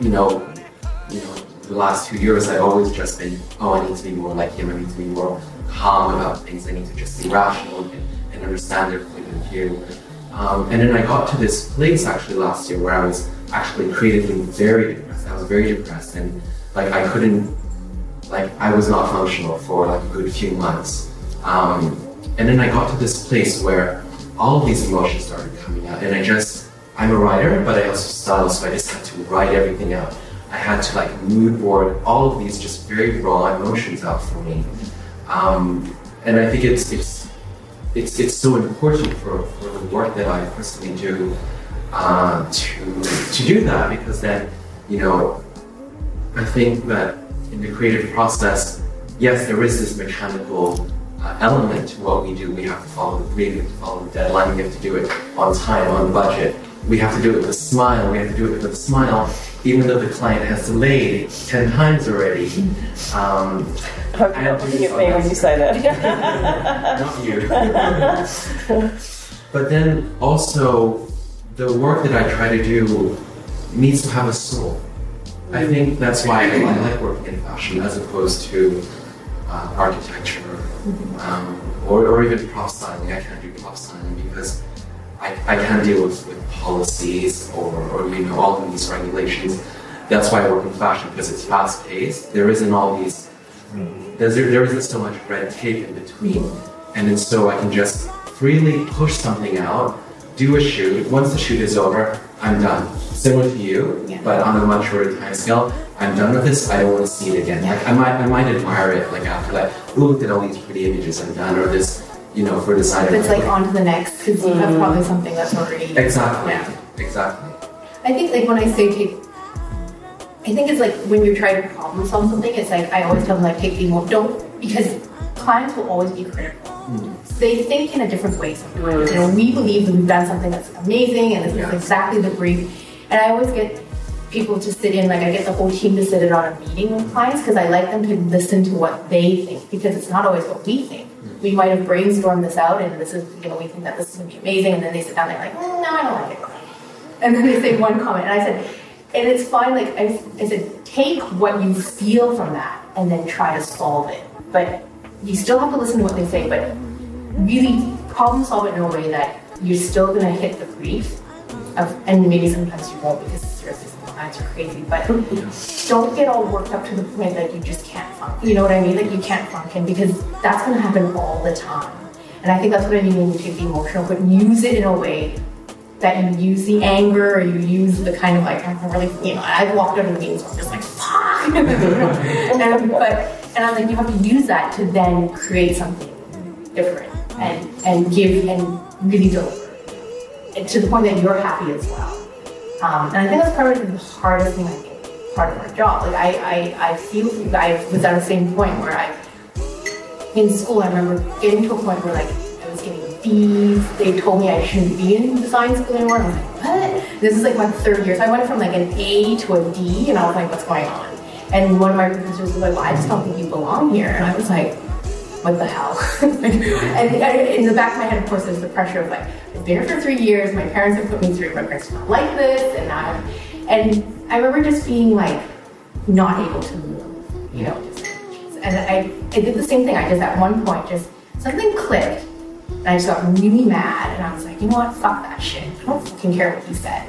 you know, you know, the last two years I've always just been, oh, I need to be more like him. I need to be more calm about things. I need to just be rational and, and understand their point of view. Um, and then I got to this place actually last year where I was actually creatively very depressed. I was very depressed and like I couldn't like I was not functional for like a good few months. Um, and then I got to this place where all of these emotions started coming out, and I just I'm a writer, but I also style, so I just had to write everything out. I had to like mood board all of these just very raw emotions out for me. Um, and I think it's it's it's it's so important for, for the work that I personally do uh, to to do that because then you know I think that in the creative process, yes, there is this mechanical uh, element to what we do. We have to follow the brief, we have to follow the deadline, we have to do it on time, on budget. We have to do it with a smile, we have to do it with a smile, even though the client has delayed 10 times already. Um, I hope you're not looking at me when you say that. not you. but then also, the work that I try to do needs to have a soul. I think that's why I, like working in fashion as opposed to uh, architecture um, or, or even prop styling. I can't do prop styling because I, I can't deal with, with policies or, or you know all of these regulations. That's why I work in fashion because it's fast paced. There isn't all these there's, there isn't so much red tape in between. And then so I can just freely push something out, do a shoot. Once the shoot is over, I'm done. Similar to you, Yeah. but on a much shorter time scale. I'm done with this. I don't want to see it again. Like I might, I might admire it. Like after like, ooh, look at all these pretty images I'm done, or this, you know, for designer. But it's like on to the next because you have mm. probably something that's already. exactly, Yeah. exactly. I think like when I say take I think it's like when you're trying to problem solve something, it's like I always tell them like take the don't because clients will always be critical. Mm. They think in a different way sometimes. You know, we believe that we've done something that's amazing and this is exactly the brief. And I always get people to sit in, like I get the whole team to sit in on a meeting with clients because I like them to listen to what they think because it's not always what we think. We might have brainstormed this out and this is, you know, we think that this is going to be amazing. And then they sit down, and they're like, mm, no, I don't like it. And then they say one comment. And I said, and it's fine, like I, I said, take what you feel from that and then try to solve it. But you still have to listen to what they say, but really problem solve it in a way that you're still going to hit the brief. Of, and maybe sometimes you won't because seriously some clients are crazy, but don't get all worked up to the point that you just can't function. You know what I mean? Like you can't function because that's going to happen all the time. And I think that's what I mean when you take the emotional, but use it in a way that you use the anger or you use the kind of like, I'm really, you know, I've walked out of meetings where I'm just like, fuck. and, but, and I'm like, you have to use that to then create something different and, and give and really deliver. To the point that you're happy as well. Um, and I think that's probably the hardest thing I think, part of our job. Like I, I, I feel I was at the same point where I, in school, I remember getting to a point where like I was getting B's. They told me I shouldn't be in design school anymore. And I was like, what? This is like my third year. So I went from like an A to a D, and I was like, what's going on? And one of my professors was like, well, I just don't think you belong here. And I was like, what the hell? and, in the back of my head, of course, there's the pressure of like, I've been here for three years. My parents have put me through. My parents don't like this, and I'm, and I remember just being like, not able to move, you know. And I, I did the same thing. I just at one point just something clicked, and I just got really mad, and I was like, you know what? Fuck that shit. I don't fucking care what he says.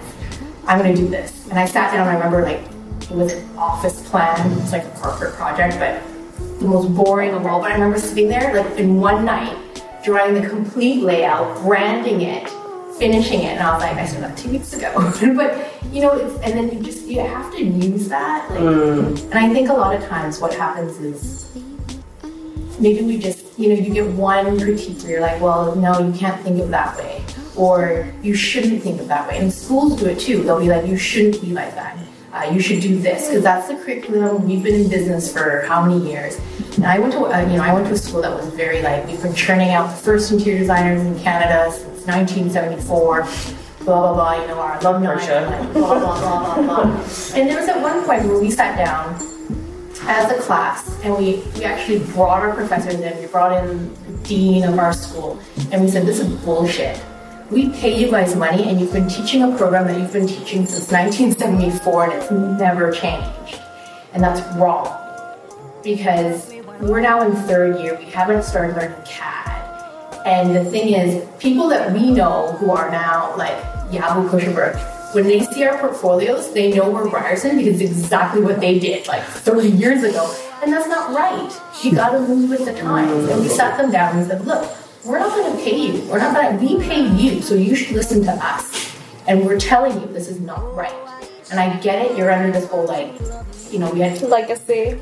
I'm gonna do this. And I sat down. I remember like it was an office plan. It's like a corporate project, but the most boring of all. But I remember sitting there like in one night, drawing the complete layout, branding it, finishing it, and I was like, I started that two weeks ago. but you know, it's, and then you just you have to use that. Like, mm. And I think a lot of times what happens is maybe we just you know you get one critique where you're like, well, no, you can't think of that way, or you shouldn't think of that way. And schools do it too. They'll be like, you shouldn't be like that. Uh, you should do this because that's the curriculum. We've been in business for how many years? And I went to uh, you know I went to a school that was very like we've been churning out the first interior designers in Canada since 1974. Blah blah blah. You know our alumni. Like, blah blah blah blah blah. And there was at one point where we sat down as a class and we, we actually brought our professors in. We brought in the dean of our school and we said this is bullshit. We pay you guys money and you've been teaching a program that you've been teaching since 1974 and it's never changed. And that's wrong. Because we're now in third year, we haven't started learning CAD. And the thing is, people that we know who are now like Yabu Pushelberg, when they see our portfolios, they know we're Ryerson because it's exactly what they did like 30 years ago. And that's not right. You gotta move with the times. And we sat them down and said, look, we're not gonna pay you. We're not gonna, we pay you, so you should listen to us. And we're telling you this is not right. And I get it, you're under this whole like, you know, we had to- legacy.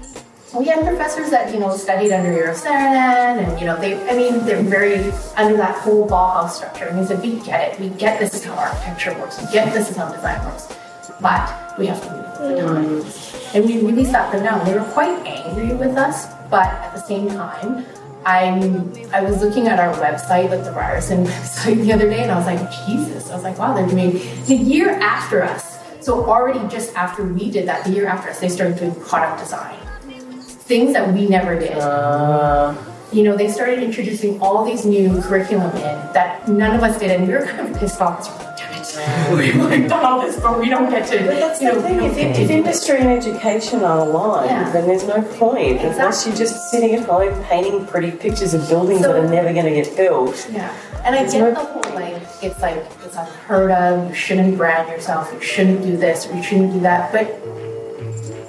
We had professors that, you know, studied under Eero Saarinen and, you know, they, I mean, they're very under that whole Bauhaus structure. And we said, we get it. We get this is how architecture works. We get this is how design works. But we have to move with the mm. times. And we really sat them down. They were quite angry with us, but at the same time, I'm I was looking at our website, like the Ryerson website the other day, and I was like, Jesus. I was like, wow, they're doing the year after us. So already just after we did that, the year after us, they started doing product design. Things that we never did. Uh. you know, they started introducing all these new curriculum in that none of us did, and we were kind of pissed off. 'Cause we're like, Damn it, we've done all this, but we don't get to. But that's you know, the thing. If, if mm. industry and education are aligned, Yeah. then there's no point unless you're just sitting at home painting pretty pictures of buildings So- that are never going to get built. Yeah, and I There's get no the whole like it's like it's unheard of. You shouldn't brand yourself. You shouldn't do this or you shouldn't do that. But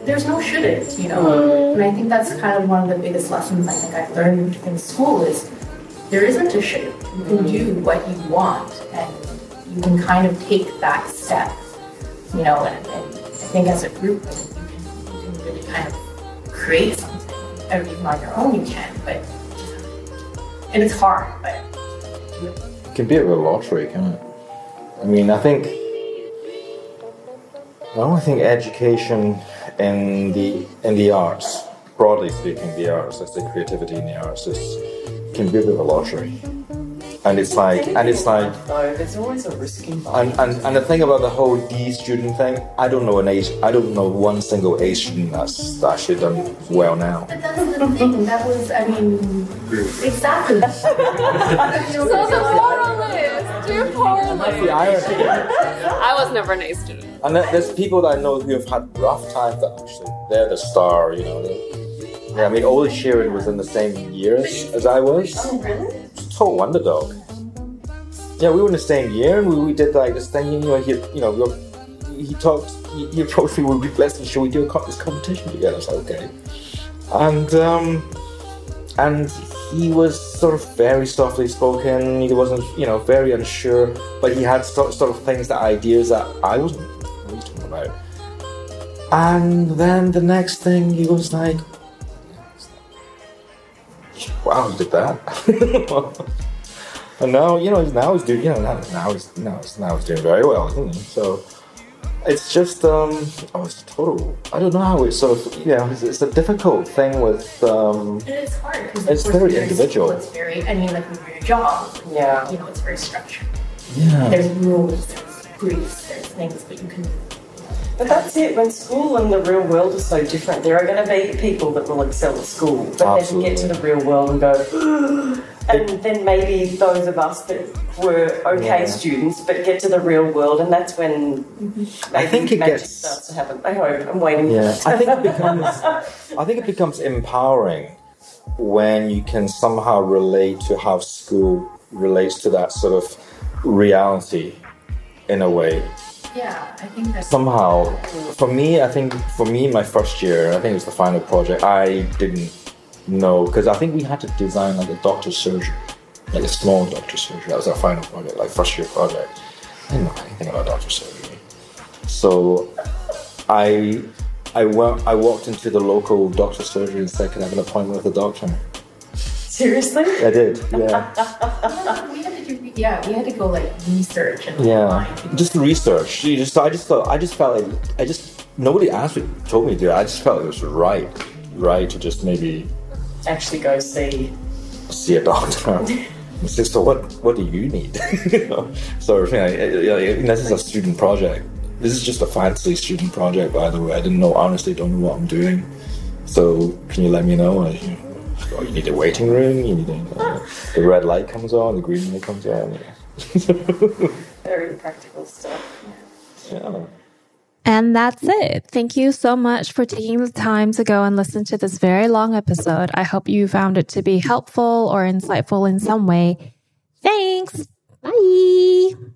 there's no shouldn't, you know. Mm. And I think that's kind of one of the biggest lessons I think I've learned in school is there isn't a should. You can mm. do what you want, and you can kind of take that step, you know. And, and I think as a group, you can, you can really kind of create something. Or even on your own, you can, but and it's hard, but. It can be a real lottery, can it? I mean, I think I think education in the in the arts, broadly speaking, the arts, let's say creativity in the arts, is can be a bit of a lottery. And it's like, and it's like, No, there's always a risk involved. and, and, and the thing about the whole D student thing, I don't know an A, I don't know one single A student that's actually done well now. But that's the thing. That was, I mean, exactly. So the moral is do poorly. I was never an A student. And there's people that I know who have had rough times that actually they're the star, you know. yeah, I mean, Ole Scheeren was in the same year as, as I was. Oh, really? Total underdog. Yeah, we were in the same year, and we, we did like this thing. You know, he, you know, we- he talked. He, he approached me. We let's should we do a co- this competition together? I was like, okay. And um, and he was sort of very softly spoken. He wasn't, you know, very unsure, but he had sort, sort of things that ideas that I wasn't really talking about. And then the next thing, he was like, "Wow, you did that." and now, you know, now he's doing, you know, now, now he's now, he's- now he's doing very well, isn't he? So it's just, um, oh, it's total. I don't know how it's sort of, you know, it's, it's a difficult thing with. Um, And it's hard It's very when you're in individual. School, it's very, I mean, like when your job, Yeah. you know, it's very structured. yeah. There's rules, there's briefs, there's things, but you can. But that's it. When school and the real world are so different, there are going to be people that will excel at school, but then get to the real world and go, and then maybe those of us that were okay Yeah. students, but get to the real world, and that's when I think it gets- starts to happen. I hope. I'm waiting. Yeah, I think it becomes. I think it becomes empowering when you can somehow relate to how school relates to that sort of reality, in a way. Yeah, I think that's. Somehow, for me, I think for me, my first year, I think it was the final project. I didn't know because I think we had to design like a doctor's surgery, like a small doctor's surgery. That was our final project, like first year project. I didn't know anything about doctor's surgery, so I I went I walked into the local doctor's surgery and said, "Can I have an appointment with the doctor?" Seriously? I did, yeah, we had to do, yeah, we had to go like research and yeah. Just research. You just I just thought I just felt like I just nobody asked me told me to. I just felt it was right, right to just maybe Actually, go see. see a doctor. It's just, so what what do you need? you know, sort of thing. I- I- I- this is a student project. This is just a fancy student project, by the way. I didn't know, honestly, don't know what I'm doing. So can you let me know? You, oh, you need a waiting room. You need a, uh, the red light comes on, the green light comes on. Very practical stuff. Yeah. And that's it. Thank you so much for taking the time to go and listen to this very long episode. I hope you found it to be helpful or insightful in some way. Thanks. Bye.